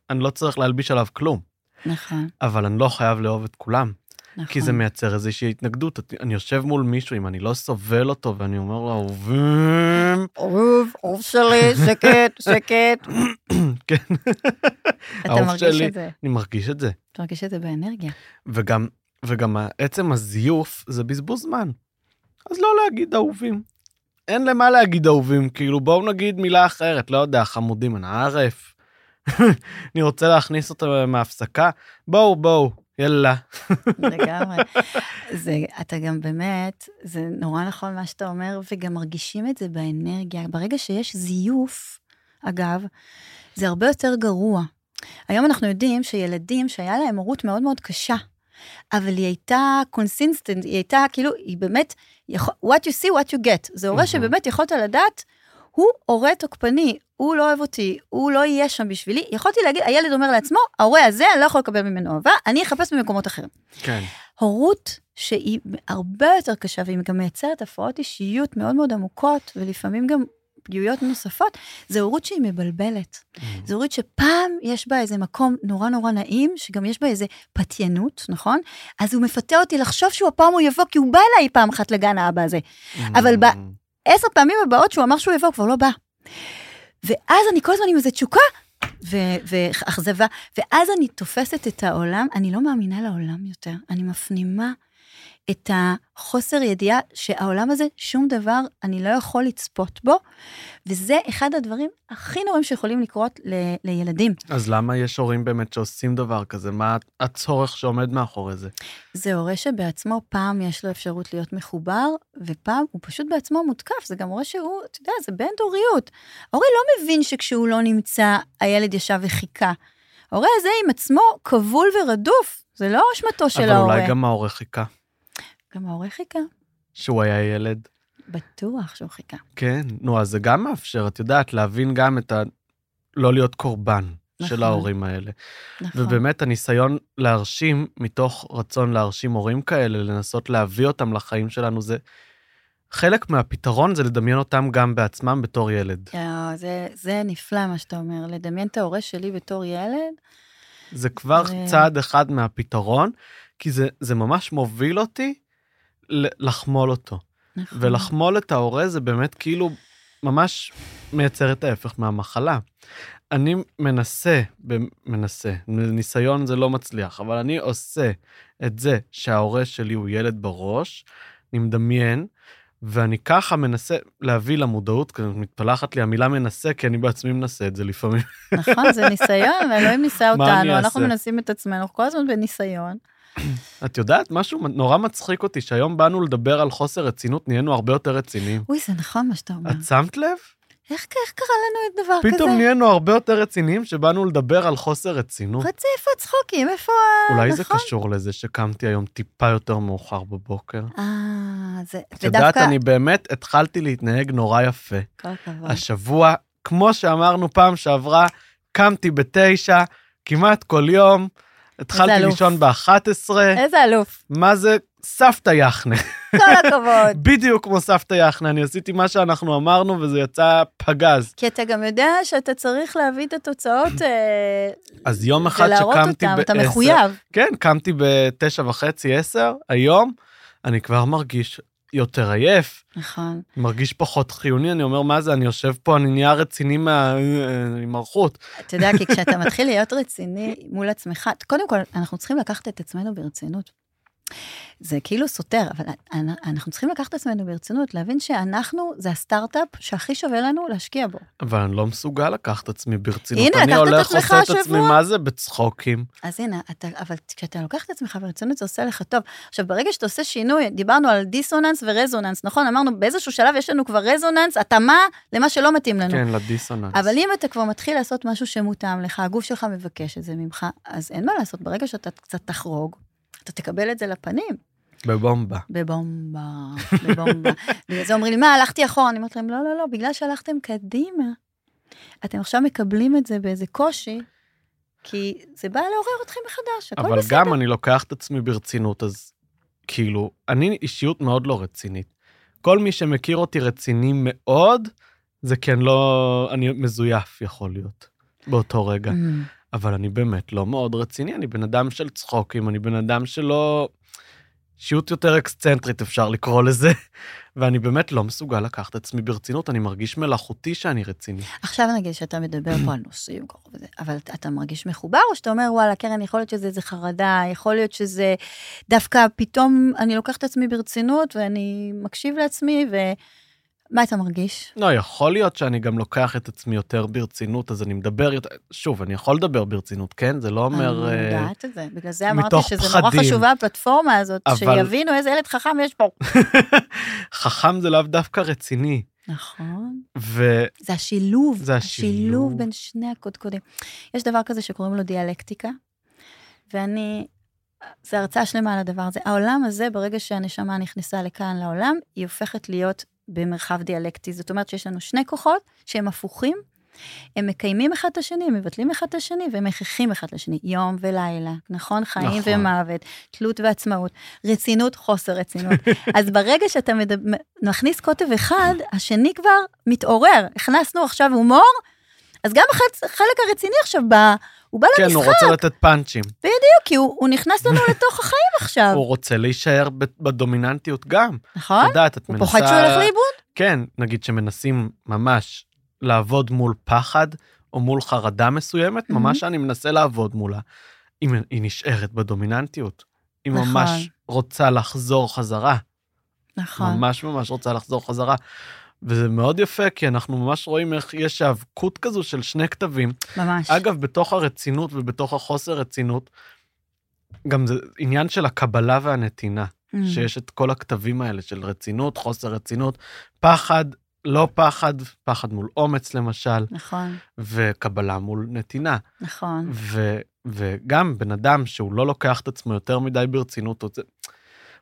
אני לא צריך להלביש עליו כלום, נכון, אבל אני לא חייב לאהוב את כולם, נכון. כי זה מייצר איזושהי התנגדות. אני יושב מול מישהו, אם אני לא סובל אותו, ואני אומר לו, אהובים, אהוב, אהוב שלי, שקט, שקט. כן, אתה מרגיש. את זה. אני מרגיש את זה. אתה מרגיש את זה באנרגיה. וגם, וגם עצם הזיוף זה בזבוז זמן. אז לא להגיד אהובים. אין למה להגיד אהובים, כאילו בואו נגיד מילה אחרת, לא יודע, חמודים, אנא ערף. אני רוצה להכניס אותו מההפסקה, בואו, בואו, יאללה. לגמרי. זה, אתה גם באמת, זה נורא נכון מה שאתה אומר, וגם מרגישים את זה באנרגיה. ברגע שיש זיוף, אגב, זה הרבה יותר גרוע. היום אנחנו יודעים שילדים שהיה להם הורות מאוד מאוד קשה, אבל היא הייתה consistent, היא הייתה כאילו, היא באמת, what you see, what you get. זה הורה. שבאמת יכולת לדעת, הוא הורה תוקפני, הוא לא אוהב אותי, הוא לא יהיה שם בשבילי. יכולתי להגיד, הילד אומר לעצמו, ההורה הזה, אני לא יכול לקבל ממנו אהבה, אני אחפש במקומות אחרים. כן. הורות שהיא הרבה יותר קשה, והיא גם מייצרת הפרעות אישיות מאוד מאוד עמוקות, ולפעמים גם פגיעויות נוספות, זה הורות שהיא מבלבלת. זו הורות שפעם יש בה איזה מקום נורא נורא נעים, שגם יש בה איזה פתיינות, נכון? אז הוא מפתה אותי לחשוב שהוא הפעם הוא יבוא, כי הוא בא אליי פעם אחת לגן האבא הזה. אבל ב- עשר פעמים הבאות שהוא אמר שהוא יבוא, הוא כבר לא בא. ואז אני כל הזמן עם איזה תשוקה ואכזבה, ואז אני תופסת את העולם, אני לא מאמינה לעולם יותר, אני מפנימה את החוסר ידיעה שהעולם הזה, שום דבר, אני לא יכול לצפות בו, וזה אחד הדברים הכי נוראים שיכולים לקרות ל- לילדים. אז למה יש הורים באמת שעושים דבר כזה? מה הצורך שעומד מאחורי זה? זה הורה שבעצמו, פעם יש לו אפשרות להיות מחובר, ופעם הוא פשוט בעצמו מותקף. זה גם הורה שהוא, אתה יודע, זה בין דוריות. ההורה לא מבין שכשהוא לא נמצא, הילד ישב וחיכה. ההורה הזה עם עצמו כבול ורדוף, זה לא אשמתו של אבל ההורה. אולי גם ההורה חיכה, גם ההורה חיכה, שהוא היה ילד. בטוח שהוא חיכה. כן, נו, אז זה גם מאפשר, את יודעת, להבין גם את ה... לא להיות קורבן של נכון. ההורים האלה. נכון. ובאמת הניסיון להרשים, מתוך רצון להרשים הורים כאלה, לנסות להביא אותם לחיים שלנו, זה... חלק מהפתרון זה לדמיין אותם גם בעצמם בתור ילד. יואו, זה, זה נפלא מה שאתה אומר, לדמיין את ההורה שלי בתור ילד, זה כבר זה- צעד אחד מהפתרון, כי זה, זה ממש מוביל אותי לחמול אותו. נכון. ולחמול את ההורה זה באמת כאילו ממש מייצר את ההפך מהמחלה. אני מנסה, מנסה, ניסיון זה לא מצליח, אבל אני עושה את זה שההורה שלי הוא ילד בראש, אני מדמיין, ואני ככה מנסה להביא למודעות, כי מתפלחת לי המילה מנסה, כי אני בעצמי מנסה את זה לפעמים. נכון, זה ניסיון, ואלוהים ניסה אותנו, אנחנו? מנסים את עצמנו, אנחנו כל הזמן בניסיון. את יודעת, משהו נורא מצחיק אותי, שהיום באנו לדבר על חוסר רצינות, נהיינו הרבה יותר רציניים. אוי, זה נכון מה שאתה אומר. את שמת לב? איך איך קרה לנו את דבר כזה? פתאום נהיינו הרבה יותר רציניים שבאנו לדבר על חוסר רצינות. חצי איפה הצחוקים, איפה ה... אולי זה נכון? קשור לזה שקמתי היום טיפה יותר מאוחר בבוקר. אה, זה... את יודעת, אני באמת התחלתי להתנהג נורא יפה. כל הכבוד. השבוע, כמו שאמרנו פעם שעברה, קמתי בתשע, כמעט כל יום, התחלתי. לישון ב-11, איזה אלוף. מה זה? סבתא יחנה. כל הכבוד. בדיוק כמו סבתא יחנה, אני עשיתי מה שאנחנו אמרנו וזה יצא פגז. כי אתה גם יודע שאתה צריך להביא את התוצאות אה, אז יום אחד ולהראות שקמתי אותם, אתה בעשר, מחויב. כן, קמתי בתשע וחצי, עשר, היום אני כבר מרגיש יותר עייף, נכון. מרגיש פחות חיוני, אני אומר, מה זה, אני יושב פה, אני נהיה רציני מה... עם הלכות. אתה יודע, כי כשאתה מתחיל להיות רציני מול עצמך, קודם כל, אנחנו צריכים לקחת את עצמנו ברצינות. זה כאילו סותר, אבל אנ- אנחנו צריכים לקחת את עצמנו ברצינות, להבין שאנחנו, זה הסטארט-אפ שהכי שווה לנו להשקיע בו. אבל אני לא מסוגל לקחת את עצמי ברצינות. הנה, אני לקחת את הולך, עצמך עושה את עצמי, השבוע? מה זה, בצחוקים. אז הנה, אתה, אבל כשאתה לוקח את עצמך ברצינות, זה עושה לך טוב. עכשיו, ברגע שאתה עושה שינוי, דיברנו על דיסוננס ורזוננס, נכון? אמרנו, באיזשהו שלב יש לנו כבר רזוננס, התאמה למה שלא מתאים לנו. כן, לדיסוננס. אבל אם אתה כבר מתחיל לעשות משהו שמותאם לך, הגוף שלך מבקש את זה ממך, אז אין מה לעשות, ברגע שאתה קצת תחרוג, אתה תקבל את זה לפנים. בבומבה. בבומבה, בבומבה. בגלל זה אומרים לי, מה, הלכתי אחורה? אני אומרת להם, לא, לא, לא, בגלל שהלכתם קדימה, אתם עכשיו מקבלים את זה באיזה קושי, כי זה בא לעורר אתכם מחדש, הכל אבל בסדר. גם אני לוקח את עצמי ברצינות, אז כאילו, אני אישיות מאוד לא רצינית. כל מי שמכיר אותי רציני מאוד, זה כי אני לא... אני מזויף יכול להיות, באותו רגע. אבל אני באמת לא מאוד רציני, אני בן אדם של צחוקים, אני בן אדם שלא... אישיות יותר אקסצנטרית אפשר לקרוא לזה, ואני באמת לא מסוגל לקחת את עצמי ברצינות, אני מרגיש מלאכותי שאני רציני. עכשיו נגיד שאתה מדבר פה על נושאים, אבל אתה- מרגיש מחובר, או שאתה אומר, וואלה, קרן, יכול להיות שזה איזה חרדה, יכול להיות שזה דווקא פתאום אני לוקח את עצמי ברצינות, ואני מקשיב לעצמי, ומה אתה מרגיש? לא, יכול להיות שאני גם לוקח את עצמי יותר ברצינות, אז אני מדבר יותר... שוב, אני יכול לדבר ברצינות, כן? זה לא אומר... אני אה, יודעת את זה, בגלל זה אמרתי שזה נורא. חשובה הפלטפורמה הזאת, אבל- שיבינו איזה ילד חכם יש פה. חכם זה לאו דווקא רציני. נכון. ו... זה השילוב, זה השילוב. השילוב בין שני הקודקודים. יש דבר כזה שקוראים לו דיאלקטיקה, ואני, זו הרצאה שלמה על הדבר הזה. העולם הזה, ברגע שהנשמה נכנסה לכאן לעולם, היא הופכת להיות במרחב דיאלקטי. זאת אומרת שיש לנו שני כוחות שהם הפוכים, הם מקיימים אחד את השני, הם מבטלים אחד את השני, והם מכרחים אחד לשני, יום ולילה, נכון? חיים נכון. ומוות, תלות ועצמאות, רצינות, חוסר רצינות. אז ברגע שאתה מדבר, מכניס קוטב אחד, השני כבר מתעורר. הכנסנו עכשיו הומור, אז גם החלק, הרציני עכשיו בא, הוא בא כן, הוא למשחק, רוצה לתת פאנצ'ים. כי הוא, הוא נכנס לנו לתוך החיים עכשיו, הוא רוצה להישאר בדומיננטיות גם. נכון? את יודעת, את הוא מנסה... פוחד שהוא ילך לאיבוד? כן, נגיד שמנסים ממש לעבוד מול פחד או מול חרדה מסוימת. ממש אני מנסה לעבוד מולה. היא, היא נשארת בדומיננטיות. היא נכון. ממש רוצה לחזור חזרה. נכון. ממש ממש רוצה לחזור חזרה. וזה מאוד יפה, כי אנחנו ממש רואים איך יש האבקות כזו של שני כתבים. ממש. אגב, בתוך הרצינות ובתוך החוסר רצינות, גם זה עניין של הקבלה והנתינה, Mm. שיש את כל הכתבים האלה של רצינות, חוסר רצינות, פחד, לא פחד, פחד מול אומץ למשל, נכון, וקבלה מול נתינה. נכון. ו, וגם בן אדם שהוא לא לוקח את עצמו יותר מדי ברצינות,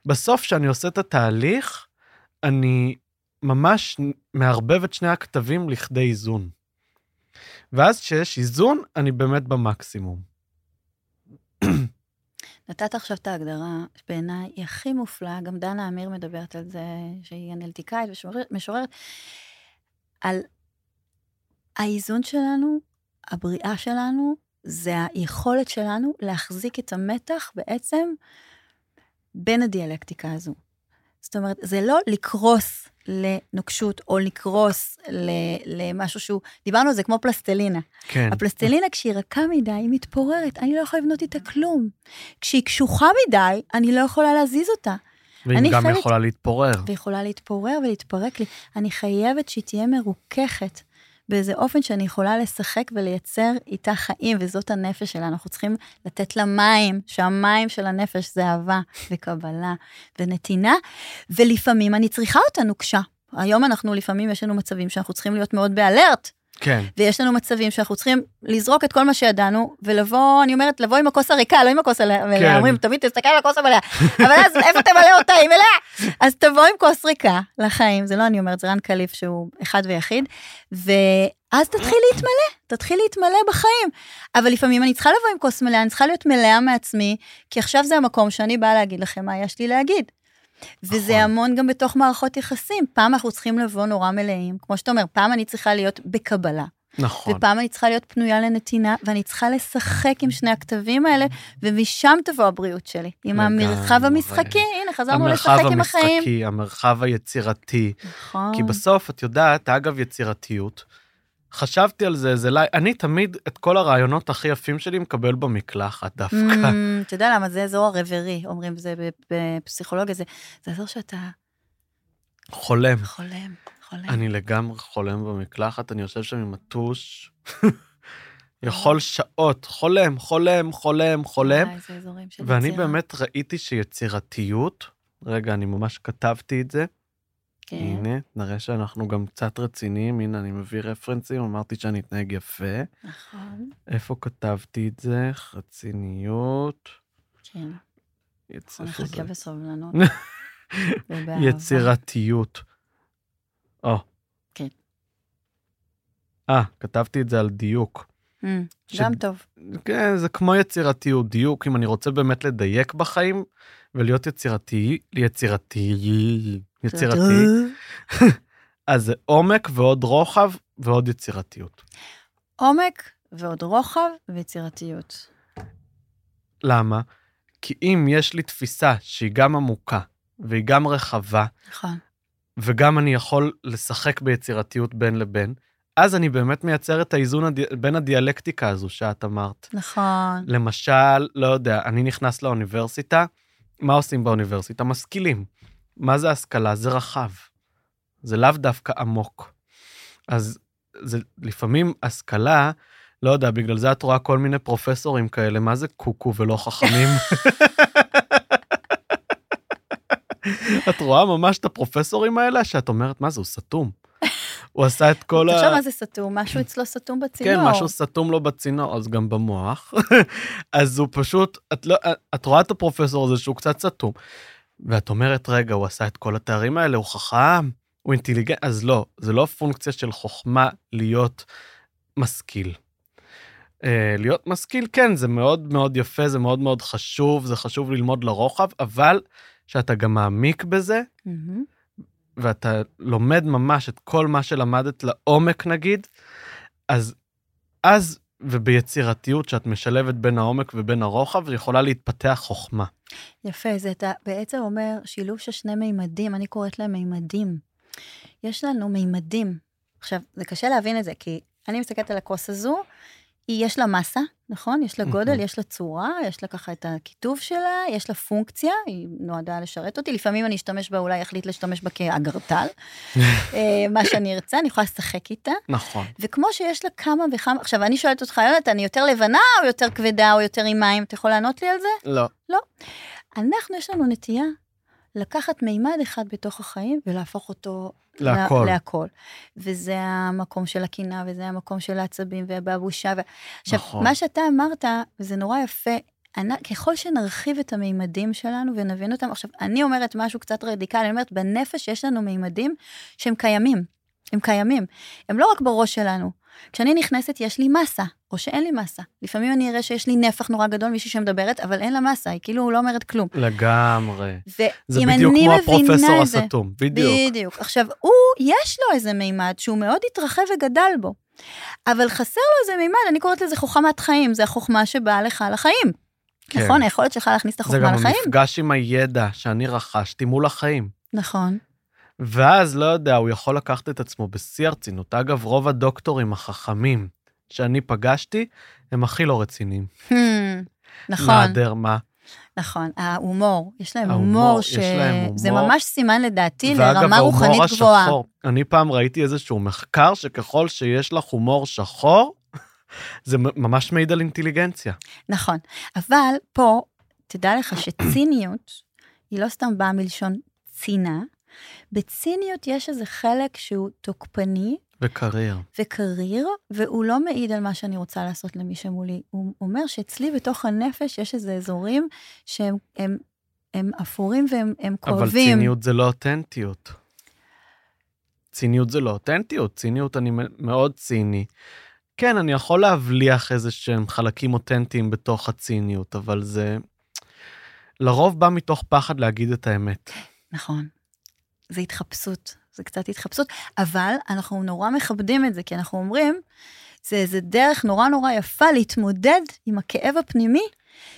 בסוף כשאני עושה את התהליך, אני ממש מערבב את שני הכתבים לכדי איזון. ואז כשיש איזון, אני באמת במקסימום. נתת עכשיו את ההגדרה, שבעיניי היא הכי מופלאה, גם דנה אמיר מדברת על זה, שהיא אנליטיקאית ומשוררת, על האיזון שלנו, הבריאה שלנו, זה היכולת שלנו להחזיק את המתח בעצם בין הדיאלקטיקה הזו. זאת אומרת, זה לא לקרוס לנוקשות או לקרוס ל- למשהו שהוא, דיברנו על זה כמו פלסטלינה. כן. הפלסטלינה כשהיא רכה מדי, היא מתפוררת, אני לא יכולה לבנות איתה כלום. כשהיא קשוחה מדי, אני לא יכולה להזיז אותה. והיא גם חייבת- יכולה להתפורר. ויכולה להתפורר ולהתפרק לי. אני חייבת שהיא תהיה מרוככת באיזה אופן שאני יכולה לשחק ולייצר איתה חיים, וזאת הנפש שלנו. אנחנו צריכים לתת לה מים, שהמים של הנפש זה אהבה וקבלה ונתינה, ולפעמים אני צריכה אותה נוקשה. היום אנחנו לפעמים, יש לנו מצבים שאנחנו צריכים להיות מאוד באלרט, כן. ויש לנו מצבים שאנחנו צריכים לזרוק את כל מה שידענו, ולבוא, אני אומרת, לבוא עם הכוס הריקה, לא עם הכוס המלאה. כן. אומרים, תמיד תסתכל על הכוס המלאה. אבל אז איפה תמלא אותה? היא מלאה. אז תבוא עם כוס ריקה לחיים, זה לא אני אומרת, זה רן קליף שהוא אחד ויחיד, ואז תתחיל להתמלא, תתחיל להתמלא בחיים. אבל לפעמים אני צריכה לבוא עם כוס מלאה, אני צריכה להיות מלאה מעצמי, כי עכשיו זה המקום שאני באה להגיד לכם מה יש לי להגיד. וזה נכון. המון גם בתוך מערכות יחסים. פעם אנחנו צריכים לבוא נורא מלאים, כמו שאתה אומר, פעם אני צריכה להיות בקבלה. נכון. ופעם אני צריכה להיות פנויה לנתינה, ואני צריכה לשחק עם שני הכתבים האלה, ומשם תבוא הבריאות שלי. עם לגמרי. המרחב המשחקי, הנה, חזרנו לשחק המרחב עם החיים. המשחקי, המרחב היצירתי. נכון. כי בסוף, את יודעת, אגב יצירתיות, חשבתי על זה, זה לי... אני תמיד את כל הרעיונות הכי יפים שלי מקבל במקלחת דווקא. Mm, אתה יודע למה? זה אזור הרברי, אומרים זה בפסיכולוגיה, זה זה אזור שאתה חולם. חולם, חולם. אני לגמרי חולם במקלחת, אני יושב שם עם הטוש. יכול שעות, חולם, חולם, חולם, חולם. ואני. באמת ראיתי שיצירתיות, רגע, אני ממש כתבתי את זה. כן. הנה, נראה שאנחנו גם קצת רציניים, הנה, אני מביא רפרנסים, אמרתי שאני אתנהג יפה. נכון, איפה כתבתי את זה? רציניות. כן. אנחנו? נחכה בסבלנות. יצירתיות. או. כן. אה, כתבתי את זה על דיוק. Mm, ש- גם טוב. כן, זה כמו יצירתיות, דיוק, אם אני רוצה באמת לדייק בחיים ולהיות יצירתי, יצירתי, יצירתי, אז זה עומק ועוד רוחב ועוד יצירתיות. עומק ועוד רוחב ויצירתיות. למה? כי אם יש לי תפיסה שהיא גם עמוקה והיא גם רחבה, נכון. וגם אני יכול לשחק ביצירתיות בין לבין, אז אני באמת מייצר את האיזון הדי... בין הדיאלקטיקה הזו שאת אמרת. נכון. למשל, לא יודע, אני נכנס לאוניברסיטה, מה עושים באוניברסיטה? משכילים. מה זה השכלה? זה רחב. זה לאו דווקא עמוק. אז זה לפעמים השכלה, לא יודע, בגלל זה את רואה כל מיני פרופסורים כאלה, מה זה קוקו ולא חכמים? את רואה ממש את הפרופסורים האלה שאת אומרת, מה זה, הוא סתום. הוא עשה את כל ה... תחשוב מה זה סתום, משהו אצלו סתום בצינור. כן, משהו סתום לו בצינור, אז גם במוח. אז הוא פשוט, את, לא, את רואה את הפרופסור הזה שהוא קצת סתום, ואת אומרת, רגע, הוא עשה את כל התארים האלה, הוא חכם, הוא אינטליגנט, אז לא, זה לא פונקציה של חוכמה להיות משכיל. Uh, להיות משכיל, כן, זה מאוד מאוד יפה, זה מאוד מאוד חשוב, זה חשוב ללמוד לרוחב, אבל שאתה גם מעמיק בזה, מהמם. ואתה לומד ממש את כל מה שלמדת לעומק נגיד, אז אז וביצירתיות שאת משלבת בין העומק ובין הרוחב, יכולה להתפתח חוכמה. יפה, זה אתה בעצם אומר שילוב של שני מימדים, אני קוראת להם מימדים. יש לנו מימדים. עכשיו, זה קשה להבין את זה, כי אני מסתכלת על הכוס הזו, היא, יש לה מסה, נכון? יש לה גודל. יש לה צורה, יש לה ככה את הכיתוב שלה, יש לה פונקציה, היא נועדה לשרת אותי. לפעמים אני אשתמש בה, אולי אחליט להשתמש בה כאגרטל, אה, מה שאני ארצה, אני יכולה לשחק איתה. נכון. וכמו שיש לה כמה וכמה, עכשיו אני שואלת אותך, יונתן, אני יותר לבנה או יותר כבדה או יותר עם מים? אתה יכול לענות לי על זה? לא. אנחנו, יש לנו נטייה לקחת מימד אחד בתוך החיים ולהפוך אותו להכל. לה, להכל. וזה המקום של הקינה, וזה המקום של העצבים והבושה. ו... עכשיו, נכון. מה שאתה אמרת, וזה נורא יפה, אני, ככל שנרחיב את המימדים שלנו ונבין אותם, עכשיו, אני אומרת משהו קצת רדיקלי, אני אומרת, בנפש יש לנו מימדים שהם קיימים. הם קיימים. הם לא רק בראש שלנו. כשאני נכנסת, יש לי מסה, או שאין לי מסה. לפעמים אני אראה שיש לי נפח נורא גדול, מישהי שמדברת, אבל אין לה מסה, היא כאילו לא אומרת כלום. לגמרי. זה בדיוק כמו הפרופסור זה... הסתום, בדיוק. בדיוק. עכשיו, הוא, יש לו איזה מימד שהוא מאוד התרחב וגדל בו, אבל חסר לו איזה מימד, אני קוראת לזה חוכמת חיים, זה החוכמה שבאה לך לחיים. כן. נכון, היכולת שלך להכניס את זה החוכמה גם לחיים? המפגש עם הידע שאני רכשתי מול החיים. נכון. ואז, לא יודע, הוא יכול לקחת את עצמו בשיא הרצינות. אגב, רוב הדוקטורים החכמים שאני פגשתי, הם הכי לא רציניים. Hmm, נכון, נהדר, מה? נכון. ההומור, יש להם ההומור, הומור, יש להם זה. ממש סימן לדעתי ואגב, לרמה ההומור רוחנית גבוהה. השחור, אני פעם ראיתי איזשהו מחקר שככל שיש לך הומור שחור, זה ממש מעיד על אינטליגנציה. נכון. אבל פה, תדע לך שציניות, היא לא סתם באה מלשון צינה. בציניות יש איזה חלק שהוא תוקפני וקרייר. וקריר, והוא לא מעיד על מה שאני רוצה לעשות למי שמולי. הוא אומר שאצלי בתוך הנפש יש איזה אזורים שהם הם, הם אפורים והם הם אבל כואבים. ציניות זה לא אותנטיות. ציניות זה לא אותנטיות, ציניות אני מאוד ציני. כן, אני יכול להבליח איזה שהם חלקים אותנטיים בתוך הציניות, אבל זה לרוב בא מתוך פחד להגיד את האמת. נכון. זה התחפשות, זה קצת התחפשות, אבל אנחנו נורא מכבדים את זה, כי אנחנו אומרים, זה איזה דרך נורא נורא יפה להתמודד עם הכאב הפנימי,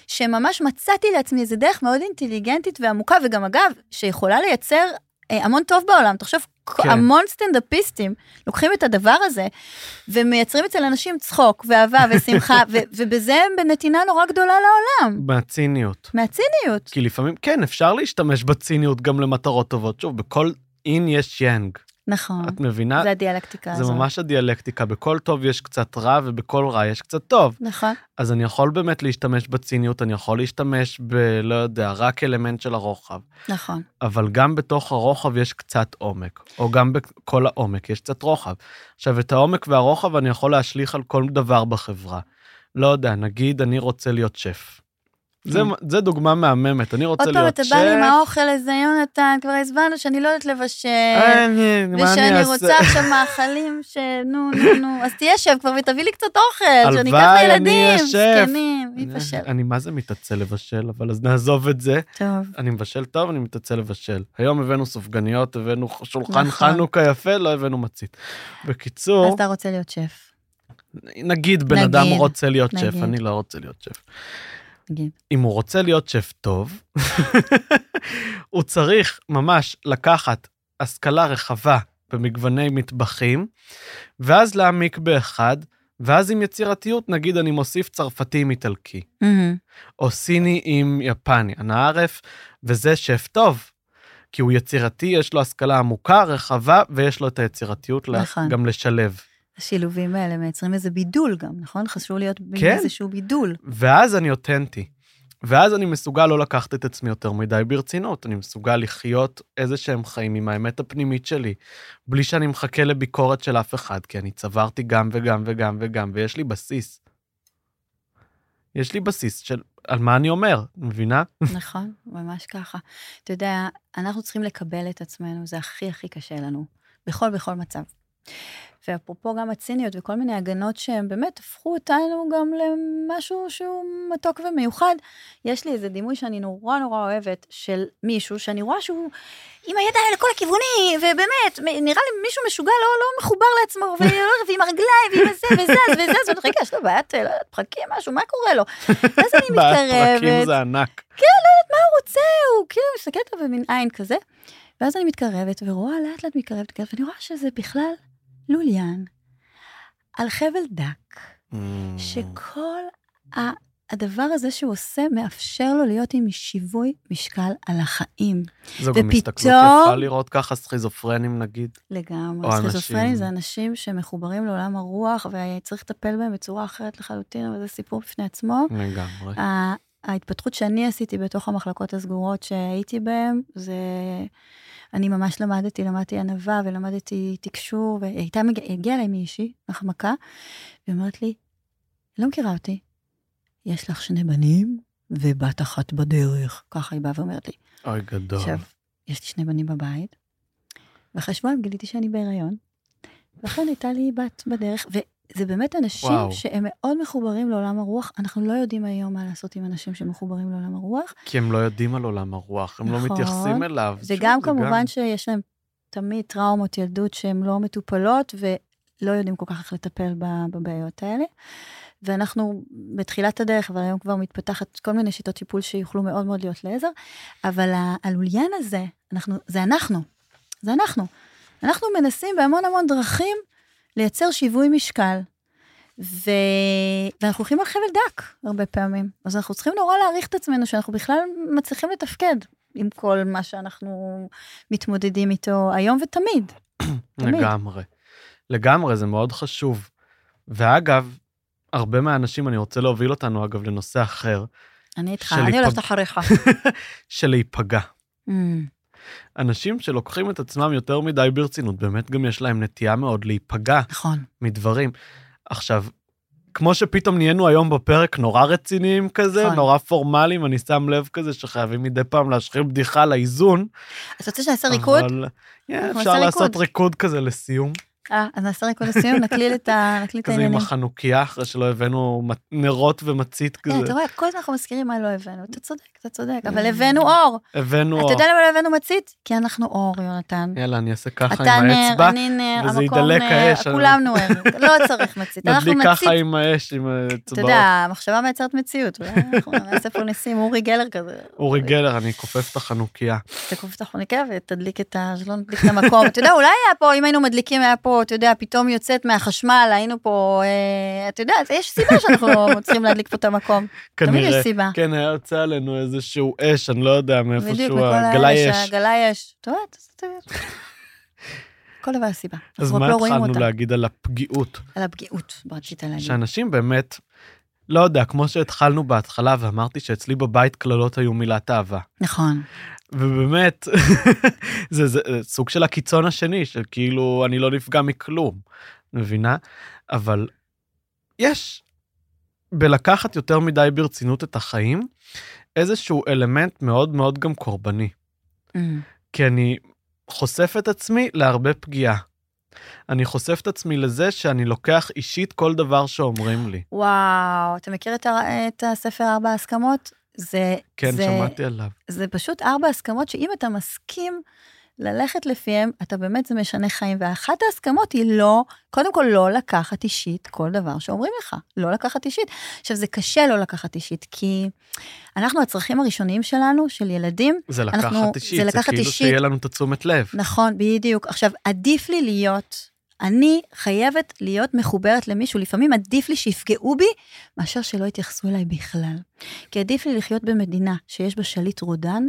שממש מצאתי לעצמי איזה דרך מאוד אינטליגנטית ועמוקה, וגם אגב, שיכולה לייצר אה, המון טוב בעולם. תחשוב, כן. המון סטנדאפיסטים לוקחים את הדבר הזה, ומייצרים אצל אנשים צחוק ואהבה ושמחה, ו- ובזה הם בנתינה נורא גדולה לעולם, מהציניות. מהציניות. כי לפעמים, כן, אפשר להשתמש בציניות גם למטרות טובות. שוב, בכל אין יש יאנג. נכון, את מבינה? זה הדיאלקטיקה זה הזאת. ממש הדיאלקטיקה, בכל טוב יש קצת רע ובכל רע יש קצת טוב. נכון. אז אני יכול באמת להשתמש בציניות, אני יכול להשתמש ב... לא יודע, רק אלמנט של הרוחב. נכון, אבל גם בתוך הרוחב יש קצת עומק, או גם בכל העומק יש קצת רוחב. עכשיו, את העומק והרוחב אני יכול להשליך על כל דבר בחברה. לא יודע, נגיד אני רוצה להיות שף. זה, כן. זה דוגמה מהממת, אני רוצה עוד פעם להיות אתה שף. בא לי עם האוכל הזה, יונתן, כבר הסברנו שאני לא יודעת לבשל, אני, מה אני ושאני אעשה? רוצה עכשיו מאכלים ש... נו, נו, נו, אז תהיה שף כבר ותביא לי קצת אוכל, שאני אקח לילדים, שף. זקנים, מי יבשל? אני מה זה מתעצל לבשל, אבל אז נעזוב את זה. טוב, אני מבשל טוב, אני מתעצל לבשל. היום הבאנו סופגניות, הבאנו שולחן נכון. חנוכה יפה, לא הבאנו מצית. אז בקיצור, אתה רוצה להיות שף, נגיד בן אדם רוצה להיות שף. אני לא רוצה להיות שף. נגיד. אם הוא רוצה להיות שף טוב, הוא צריך ממש לקחת השכלה רחבה במגווני מטבחים, ואז להעמיק באחד, ואז עם יצירתיות, נגיד אני מוסיף צרפתי עם איטלקי. או סיני עם יפני, אנא ערף, וזה שף טוב. כי הוא יצירתי, יש לו השכלה עמוקה, רחבה, ויש לו את היצירתיות נכון. גם לשלב. השילובים האלה מייצרים איזה בידול גם, נכון? חשוב להיות כן. באיזשהו בידול. ואז אני אותנטי. ואז אני מסוגל לא לקחת את עצמי יותר מדי ברצינות, אני מסוגל לחיות איזה שהם חיים עם האמת הפנימית שלי, בלי שאני מחכה לביקורת של אף אחד, כי אני צברתי גם וגם וגם וגם, ויש לי בסיס. יש לי בסיס של על מה אני אומר, מבינה? נכון, ממש ככה. אתה יודע, אנחנו צריכים לקבל את עצמנו, זה הכי הכי קשה לנו, בכל בכל מצב. ואפרופו גם הציניות וכל מיני הגנות שהם באמת הפכו אותנו גם למשהו שהוא מתוק ומיוחד. יש לי איזה דימוי שאני נורא נורא אוהבת של מישהו שאני רואה שהוא עם הידיים לכל הכיוונים, ובאמת, נראה לי מישהו משוגע לא, לא מחובר לעצמו, ועם הרגליים, ועם זה, וזז, וזז, ואני רגע, יש לו בעיית, לא יודעת, פרקים, משהו, מה קורה לו? ואז אני מתקרבת, זה ענק. מה הוא רוצה? הוא כאילו מסתכלת עליו במין עין כזה. ואז אני מתקרבת ורואה לאט לאט מתקרבת, ואני רואה שזה בכלל לוליין על חבל דק, Mm. שכל ה- הדבר הזה שהוא עושה מאפשר לו להיות עם שיווי משקל על החיים. זו גם הסתכלות יפה לראות ככה סכיזופרנים נגיד. לגמרי. סכיזופרנים אנשים- זה אנשים שמחוברים לעולם הרוח, וצריך לטפל בהם בצורה אחרת לחלוטין, אבל זה סיפור בפני עצמו. לגמרי. ההתפתחות שאני עשיתי בתוך המחלקות הסגורות שהייתי בהן, זה... אני ממש למדתי, למדתי ענווה ולמדתי תקשור, והייתה מגיע, הגיעה אליי מישהי, החמקה, והיא אומרת לי, לא מכירה אותי, יש לך שני בנים ובת אחת בדרך. ככה היא באה ואומרת לי. אוי גדול. עכשיו, יש לי שני בנים בבית, ואחרי שבועיים גיליתי שאני בהיריון, ואכן הייתה לי בת בדרך, וזה באמת אנשים וואו. שהם מאוד מחוברים לעולם הרוח. אנחנו לא יודעים היום מה לעשות עם אנשים שמחוברים לעולם הרוח. כי הם לא יודעים על עולם הרוח, הם לא נכון. מתייחסים אליו. זה גם כמובן שיש להם תמיד טראומות ילדות שהן לא מטופלות, ולא יודעים כל כך איך לטפל בבעיות האלה. ואנחנו בתחילת הדרך, אבל היום כבר מתפתחת כל מיני שיטות טיפול שיוכלו מאוד מאוד להיות לעזר, אבל הלוליין הזה, אנחנו, זה אנחנו. זה אנחנו. אנחנו מנסים בהמון המון דרכים לייצר שיווי משקל. ו... ואנחנו הולכים על חבל דק הרבה פעמים. אז אנחנו צריכים נורא להעריך את עצמנו שאנחנו בכלל מצליחים לתפקד עם כל מה שאנחנו מתמודדים איתו היום ותמיד. תמיד. לגמרי. לגמרי, זה מאוד חשוב. ואגב, הרבה מהאנשים, אני רוצה להוביל אותנו, אגב, לנושא אחר, אני איתך, אני הולכת אחריך. של להיפגע. אנשים שלוקחים את עצמם יותר מדי ברצינות, באמת גם יש להם נטייה מאוד להיפגע נכון. מדברים. עכשיו, כמו שפתאום נהיינו היום בפרק נורא רציניים כזה, נכון. נורא פורמליים, אני שם לב כזה שחייבים מדי פעם להשחיל בדיחה לאיזון. אז רוצה שנעשה ריקוד? אבל yeah, אנחנו אפשר לעשות ריקוד. ריקוד כזה לסיום. אה, אז נעשה ריקוד לסיום, נקליל את ה- נקליל את כזה עם העניינים. החנוכיה, אחרי שלא הבאנו נרות ומצית אה, אתה כזה. רואה, כל הזמן אנחנו מזכירים מה לא הבאנו. אתה צודק, אתה צודק, אבל הבאנו אור. הבאנו... אתה יודע למה לא הבאנו מצית? כי אנחנו אור, יונתן. יאללה, אני אעשה ככה אתה עם נר, האצבע. אני נר, וזה ידלק נר, האש. כולנו נר. לא צריך מצית. נדליק ככה עם האש, עם אתה האצבעות. יודע, המחשבה מייצרת מציאות. אנחנו נעשה פה ניסים, אורי גלר כזה. אורי גלר, אני כופף את החנוכיה. תקוף את החוניקה ותדליק את ה... שלא נדליק את המקום. אתה יודע, אולי היה פה, אם היינו מדליקים, היה פה, אתה יודע, פתאום יוצאת מהחשמל, היינו פה, אה, אתה יודע, יש סיבה שאנחנו צריכים להדליק פה את המקום. תמיד כנראה. יש סיבה. כן, היה יוצא עלינו איזשהו אש, אני לא יודע בדיוק, מאיפשהו, מכל גלאי האש, אש. הגלאי אש. אתה יודע. כל דבר סיבה. אז מה לא התחלנו. להגיד על הפגיעות? על הפגיעות, רצית להגיד. שאנשים באמת, לא יודע, כמו שהתחלנו בהתחלה ואמרתי שאצלי בבית קללות היו מילת אהבה. נכון. ובאמת, זה, זה, זה סוג של הקיצון השני, של כאילו אני לא נפגע מכלום, מבינה? אבל יש בלקחת יותר מדי ברצינות את החיים, איזשהו אלמנט מאוד מאוד גם קורבני. Mm. כי אני חושף את עצמי להרבה פגיעה. אני חושף את עצמי לזה שאני לוקח אישית כל דבר שאומרים לי. וואו, אתה מכיר את, ה... את הספר ארבע הסכמות? זה, כן, זה, שמעתי עליו. זה פשוט ארבע הסכמות שאם אתה מסכים ללכת לפיהם, אתה באמת, זה משנה חיים. ואחת ההסכמות היא לא, קודם כל לא לקחת אישית כל דבר שאומרים לך, לא לקחת אישית. עכשיו, זה קשה לא לקחת אישית, כי אנחנו, הצרכים הראשוניים שלנו, של ילדים, זה אנחנו- לקחת אישית, זה זה לקחת כאילו אישית. שיהיה לנו את התשומת לב. נכון, בדיוק. עכשיו, עדיף לי להיות, אני חייבת להיות מחוברת למישהו, לפעמים עדיף לי שיפגעו בי, מאשר שלא יתייחסו אליי בכלל. כי עדיף לי לחיות במדינה שיש בה שליט רודן,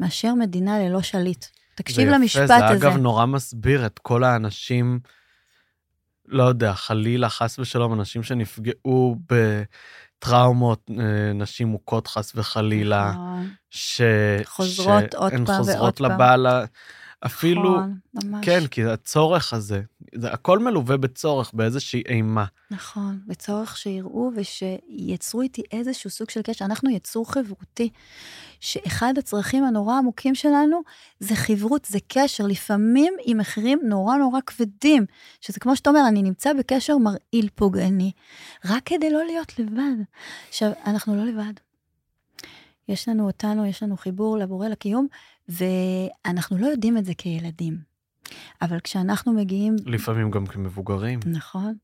מאשר מדינה ללא שליט. תקשיב זה למשפט יפה, זה הזה. אגב נורא מסביר את כל האנשים, לא יודע, חלילה, חס ושלום, אנשים שנפגעו בטראומות, אה, נשים מוכות חס וחלילה, נכון, ש... חוזרות עוד שהן פעם חוזרות ועוד פעם. לבעל, ה- אפילו, נכון, ממש. כן, כי הצורך הזה, זה הכל מלווה בצורך, באיזושהי אימה. נכון, בצורך שיראו ושיצרו איתי איזשהו סוג של קשר. אנחנו יצור חברותי, שאחד הצרכים הנורא עמוקים שלנו זה חברות, זה קשר, לפעמים עם מחירים נורא נורא כבדים, שזה כמו שאתה אומר, אני נמצא בקשר מרעיל פוגעני, רק כדי לא להיות לבד. עכשיו, אנחנו לא לבד. יש לנו אותנו, יש לנו חיבור לבורא לקיום, ואנחנו לא יודעים את זה כילדים. אבל כשאנחנו מגיעים לפעמים גם כמבוגרים. נכון.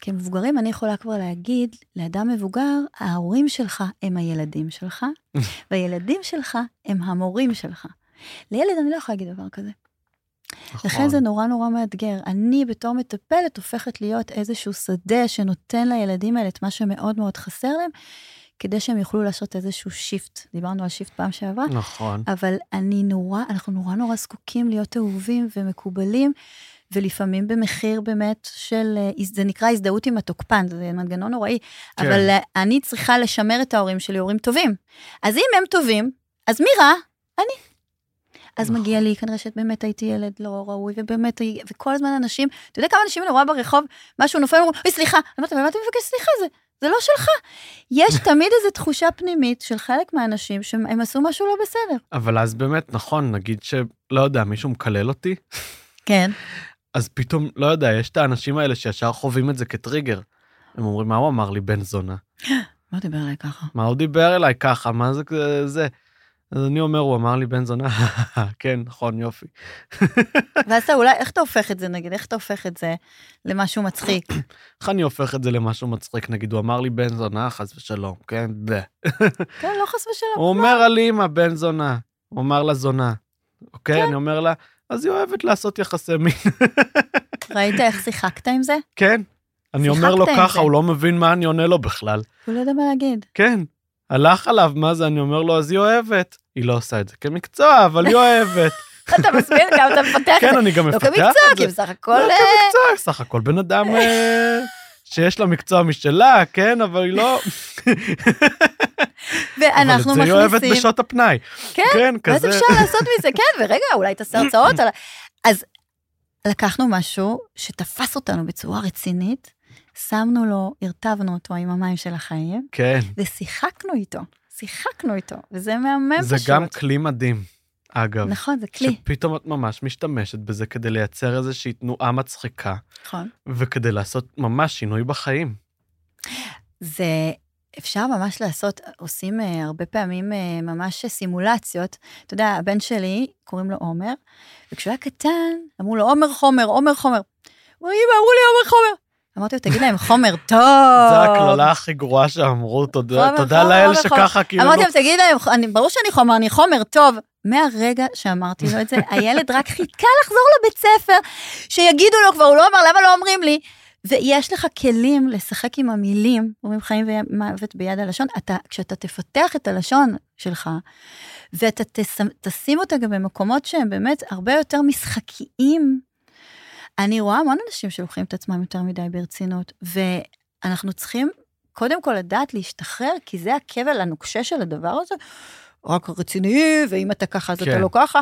כמבוגרים אני יכולה כבר להגיד לאדם מבוגר, ההורים שלך הם הילדים שלך, והילדים שלך הם המורים שלך. לילד אני לא יכולה להגיד דבר כזה. נכון. לכן זה נורא נורא מאתגר. אני בתור מטפלת הופכת להיות איזשהו שדה שנותן לילדים האלה את מה שמאוד מאוד חסר להם, כדי שהם יוכלו לעשות איזשהו shift. דיברנו על shift פעם שעברה. נכון. אבל אני נורא, אנחנו נורא נורא זקוקים להיות אהובים ומקובלים, ולפעמים במחיר באמת של, אה, זה נקרא הזדהות עם התוקפן, זה מנגנון נוראי, כן. אבל אה, אני צריכה לשמר את ההורים שלי, הורים טובים. אז אם הם טובים, אז מי רע? אני. אז נכון. מגיע לי כנראה שבאמת הייתי ילד לא ראוי, ובאמת, הי- וכל הזמן אנשים, אתה יודע כמה אנשים אני רואה ברחוב, משהו נופל, אומרים, אוי, סליחה. אני אומרת, אבל מה אתה מבקש סליחה? זה, זה לא שלך. יש תמיד איזו תחושה פנימית של חלק מהאנשים שהם עשו משהו לא בסדר. אבל אז באמת, נכון, נגיד שלא יודע, מישהו מקלל אותי, כן. אז פתאום, לא יודע, יש את האנשים האלה שישר חווים את זה כטריגר. הם אומרים, מה הוא אמר לי, בן זונה? מה דיבר עליי ככה? מה הוא דיבר אליי ככה? מה זה זה? אז אני אומר, הוא אמר לי בן זונה, כן, נכון, יופי. ואז אתה אולי, איך אתה הופך את זה, נגיד, איך אתה הופך את זה למשהו מצחיק? איך אני הופך את זה למשהו מצחיק? נגיד, הוא אמר לי בן זונה, חס ושלום, כן? ב. כן, לא חס ושלום. הוא אומר על אימא, בן זונה. הוא אמר לה זונה. אוקיי? אני אומר לה, אז היא אוהבת לעשות יחסי מין. ראית איך שיחקת עם זה? כן. אני אומר לו ככה. הוא לא מבין מה אני עונה לו בכלל. הוא לא יודע מה להגיד. כן. הלך עליו, מה זה? אני אומר לו, אז היא אוהבת. היא לא עושה את זה כמקצוע, אבל היא אוהבת. אתה מסביר גם, אתה מפתח את כן, זה. אני גם לא מפתח כמקצוע, את כי זה. בסך הכל... לא אה, כמקצוע, סך הכל בן אדם אה, שיש לה מקצוע משלה, כן, אבל היא לא... ואנחנו אבל את זה היא אוהבת מכניסים... בשעות הפנאי. כן, כן, ואז כזה. אפשר לעשות מזה, כן, ורגע, אולי תעשה הרצאות אז לקחנו משהו שתפס אותנו בצורה רצינית, שמנו לו, הרטבנו אותו עם המים של החיים, כן, ושיחקנו איתו, שיחקנו איתו, וזה מהמם זה פשוט. גם כלי מדהים, אגב. נכון, זה כלי, שפתאום את ממש משתמשת בזה כדי לייצר איזושהי תנועה מצחיקה, נכון. וכדי לעשות ממש שינוי בחיים. זה אפשר ממש לעשות, עושים אה, הרבה פעמים אה, ממש סימולציות. אתה יודע, הבן שלי, קוראים לו עומר, וכשהוא היה קטן, אמרו לו, עומר חומר, עומר חומר. הוא אמא, אמרו לי עומר חומר. אמרתי לו, תגיד להם, חומר טוב. זו הקללה הכי גרועה שאמרו, תודה תודה לאל שככה כאילו... אמרתי להם, תגיד להם, ברור שאני חומר, אני חומר טוב. מהרגע שאמרתי לו את זה, הילד רק חיכה לחזור לבית ספר, שיגידו לו כבר, הוא לא אמר, למה לא אומרים לי? ויש לך כלים לשחק עם המילים, אומרים חיים ומוות ביד הלשון, אתה, כשאתה תפתח את הלשון שלך, ואתה תשים אותה גם במקומות שהם באמת הרבה יותר משחקיים, אני רואה המון אנשים שלוקחים את עצמם יותר מדי ברצינות, ואנחנו צריכים קודם כל לדעת להשתחרר, כי זה הכבל הנוקשה של הדבר הזה, רק רציני, ואם אתה ככה אז אתה כן. לא ככה.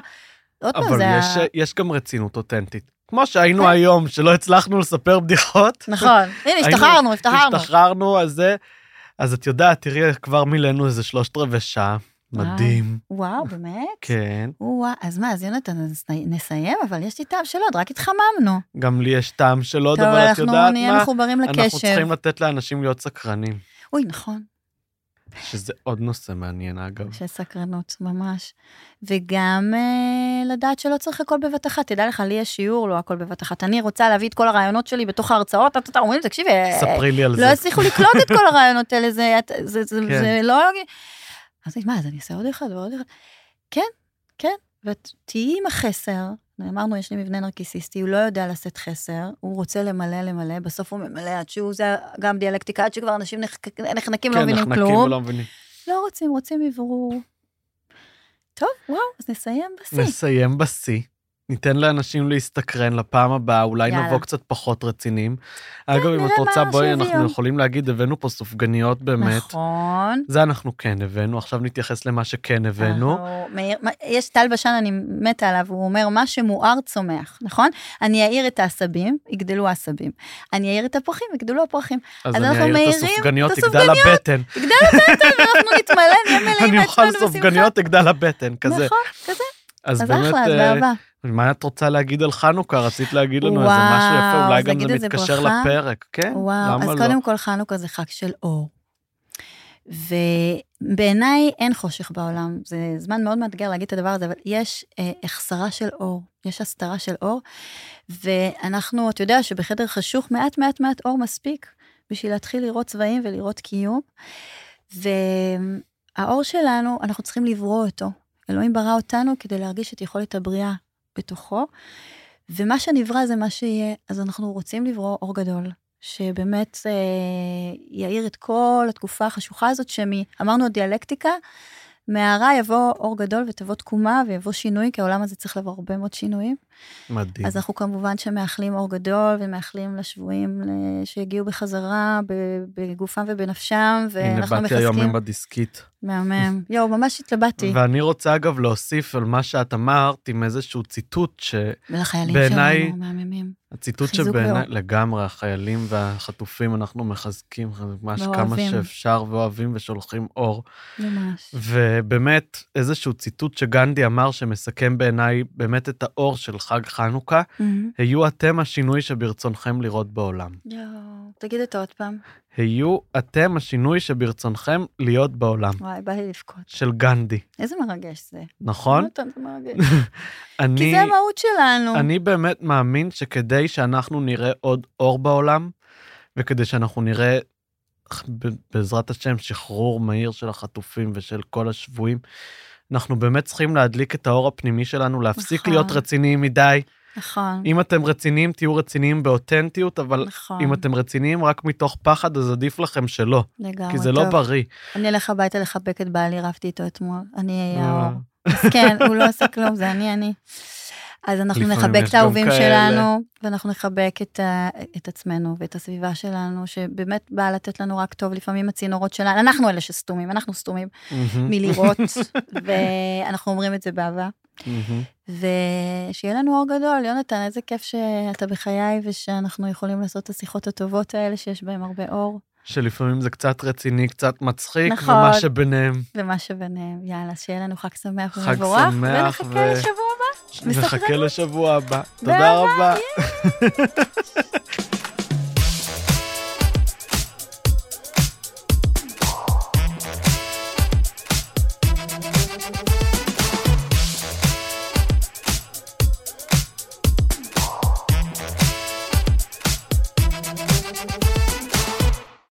עוד פעם, אבל זה יש, ה... יש גם רצינות אותנטית. כמו שהיינו כן. היום, שלא הצלחנו לספר בדיחות. נכון, הנה, השתחררנו, השתחררנו. השתחררנו, אז זה... אז את יודעת, תראי, כבר מילאנו איזה שלושת רבעי שעה. מדהים. וואו, באמת? כן. וואו, אז מה, אז יונתן, אז נסיים, אבל יש לי טעם של עוד, רק התחממנו. גם לי יש טעם של עוד, טוב, אבל את אנחנו יודעת נהיה מה? מחוברים אנחנו לקשב. צריכים לתת לאנשים להיות סקרנים. אוי, נכון, שזה עוד נושא מעניין, אגב. של סקרנות, ממש. וגם אה, לדעת שלא צריך הכל בבת אחת. תדע לך, לי יש שיעור, לא הכל בבת אחת. אני רוצה להביא את כל הרעיונות שלי בתוך ההרצאות, אתה אומרים לי, תקשיבי, אה, ספרי לי על לא זה. הצליחו לקלוט את כל הרעיונות האלה, זה, זה, זה, כן. זה לא... אז מה, אז אני אעשה עוד אחד ועוד אחד? כן, כן, ותהיי עם החסר. אמרנו, יש לי מבנה נרקיסיסטי, הוא לא יודע לשאת חסר, הוא רוצה למלא, למלא, בסוף הוא ממלא עד שהוא, זה גם דיאלקטיקה, עד שכבר אנשים נחק- נחנקים, לא כן, מבינים נחנקים כלום. ולא מבינים. לא רוצים, רוצים אוורור. טוב, וואו, אז נסיים בשיא. נסיים בשיא. ניתן לאנשים להסתקרן לפעם הבאה, אולי יאללה. נבוא קצת פחות רציניים. אגב, אם את רוצה, בואי, אנחנו שיביאו. יכולים להגיד, הבאנו פה סופגניות באמת. נכון. זה אנחנו כן הבאנו, עכשיו נתייחס למה שכן הבאנו. אנחנו- מאיר- יש טל בשן, אני מתה עליו, הוא אומר, מה שמואר צומח, נכון? אני אעיר את העשבים, יגדלו העשבים. אני אעיר את הפרחים, יגדלו הפרחים. אז אז אני אנחנו אעיר את הסופגניות, הסופגניות. הבטן. יגדל הבטן, ואנחנו נתמלא, נהיה מלאים אני אוכל. סופגניות, תגדל הבטן, כזה. נכון, כזה. אז אז באמת, אחלה, אז אה, באהבה. מה את רוצה להגיד על חנוכה? רצית להגיד לנו איזה וואו, משהו יפה, אולי אז גם זה איזה מתקשר ברכה? לפרק, כן? וואו, למה אז לא? קודם כל חנוכה זה חג של אור. ובעיניי אין חושך בעולם, זה זמן מאוד מאתגר להגיד את הדבר הזה, אבל יש אה, החסרה של אור, יש הסתרה של אור, ואנחנו, אתה יודע שבחדר חשוך מעט מעט מעט אור מספיק בשביל להתחיל לראות צבעים ולראות קיום. והאור שלנו, אנחנו צריכים לברוא אותו. אלוהים ברא אותנו כדי להרגיש את יכולת הבריאה בתוכו, ומה שנברא זה מה שיהיה, אז אנחנו רוצים לברוא אור גדול. שבאמת אה, יאיר את כל התקופה החשוכה הזאת, שאמרנו דיאלקטיקה, מהרע יבוא אור גדול ותבוא תקומה ויבוא שינוי, כי העולם הזה צריך לעבור הרבה מאוד שינויים. מדהים. אז אנחנו כמובן שמאחלים אור גדול ומאחלים לשבויים ל- שיגיעו בחזרה בגופם ובנפשם, הנה, ואנחנו באתי היום עם מחזקים. הדיסקית. מהמם. יואו, ממש התלבטתי. ואני רוצה אגב להוסיף על מה שאת אמרת עם איזשהו ציטוט, ולחיילים בעיניי- שלנו, מהממים. שהציטוט חיזוק שבעיניי. לגמרי, החיילים והחטופים, אנחנו מחזקים ממש כמה ואוהבים. שאפשר, ואוהבים ושולחים אור. ממש. ובאמת, איזשהו ציטוט שגנדי אמר, שמסכם בעיניי באמת את האור של חג חנוכה, מהמם. היו אתם השינוי שברצונכם לראות בעולם. יואו, תגיד אותו עוד פעם. היו אתם השינוי שברצונכם להיות בעולם. וואי, בא לי לבכות. של גנדי, איזה מרגש זה. נכון? זה מרגש. אני, כי זה המהות שלנו. אני באמת מאמין שכדי שאנחנו נראה עוד אור בעולם, וכדי שאנחנו נראה, בעזרת השם, שחרור מהיר של החטופים ושל כל השבויים, אנחנו באמת צריכים להדליק את האור הפנימי שלנו, להפסיק נכון. להיות רציניים מדי. נכון, אם אתם רציניים, תהיו רציניים באותנטיות, אבל נכון. אם אתם רציניים רק מתוך פחד, אז עדיף לכם שלא, לגמרי כי זה לא טוב. בריא. אני אלך הביתה לחבק את בעלי, רבתי איתו אתמול. אני אהיה אה. האור. מסכן, הוא לא עשה כלום, זה אני, אני. אז אנחנו נחבק את האהובים. שלנו, ואנחנו נחבק את, ה, את עצמנו ואת הסביבה שלנו, שבאמת באה לתת לנו רק טוב, לפעמים הצינורות שלנו, אנחנו אלה שסתומים, אנחנו סתומים מלראות, ואנחנו אומרים את זה באהבה. ושיהיה לנו אור גדול, יונתן, איזה כיף שאתה בחיי ושאנחנו יכולים לעשות את השיחות הטובות האלה שיש בהן הרבה אור, שלפעמים זה קצת רציני, קצת מצחיק, נכון. ומה שביניהם. ומה שביניהם. יאללה, שיהיה לנו חג שמח חג ומבורך, שמח ונחכה ו- לשבוע הבא. נחכה. לשבוע הבא. תודה רבה.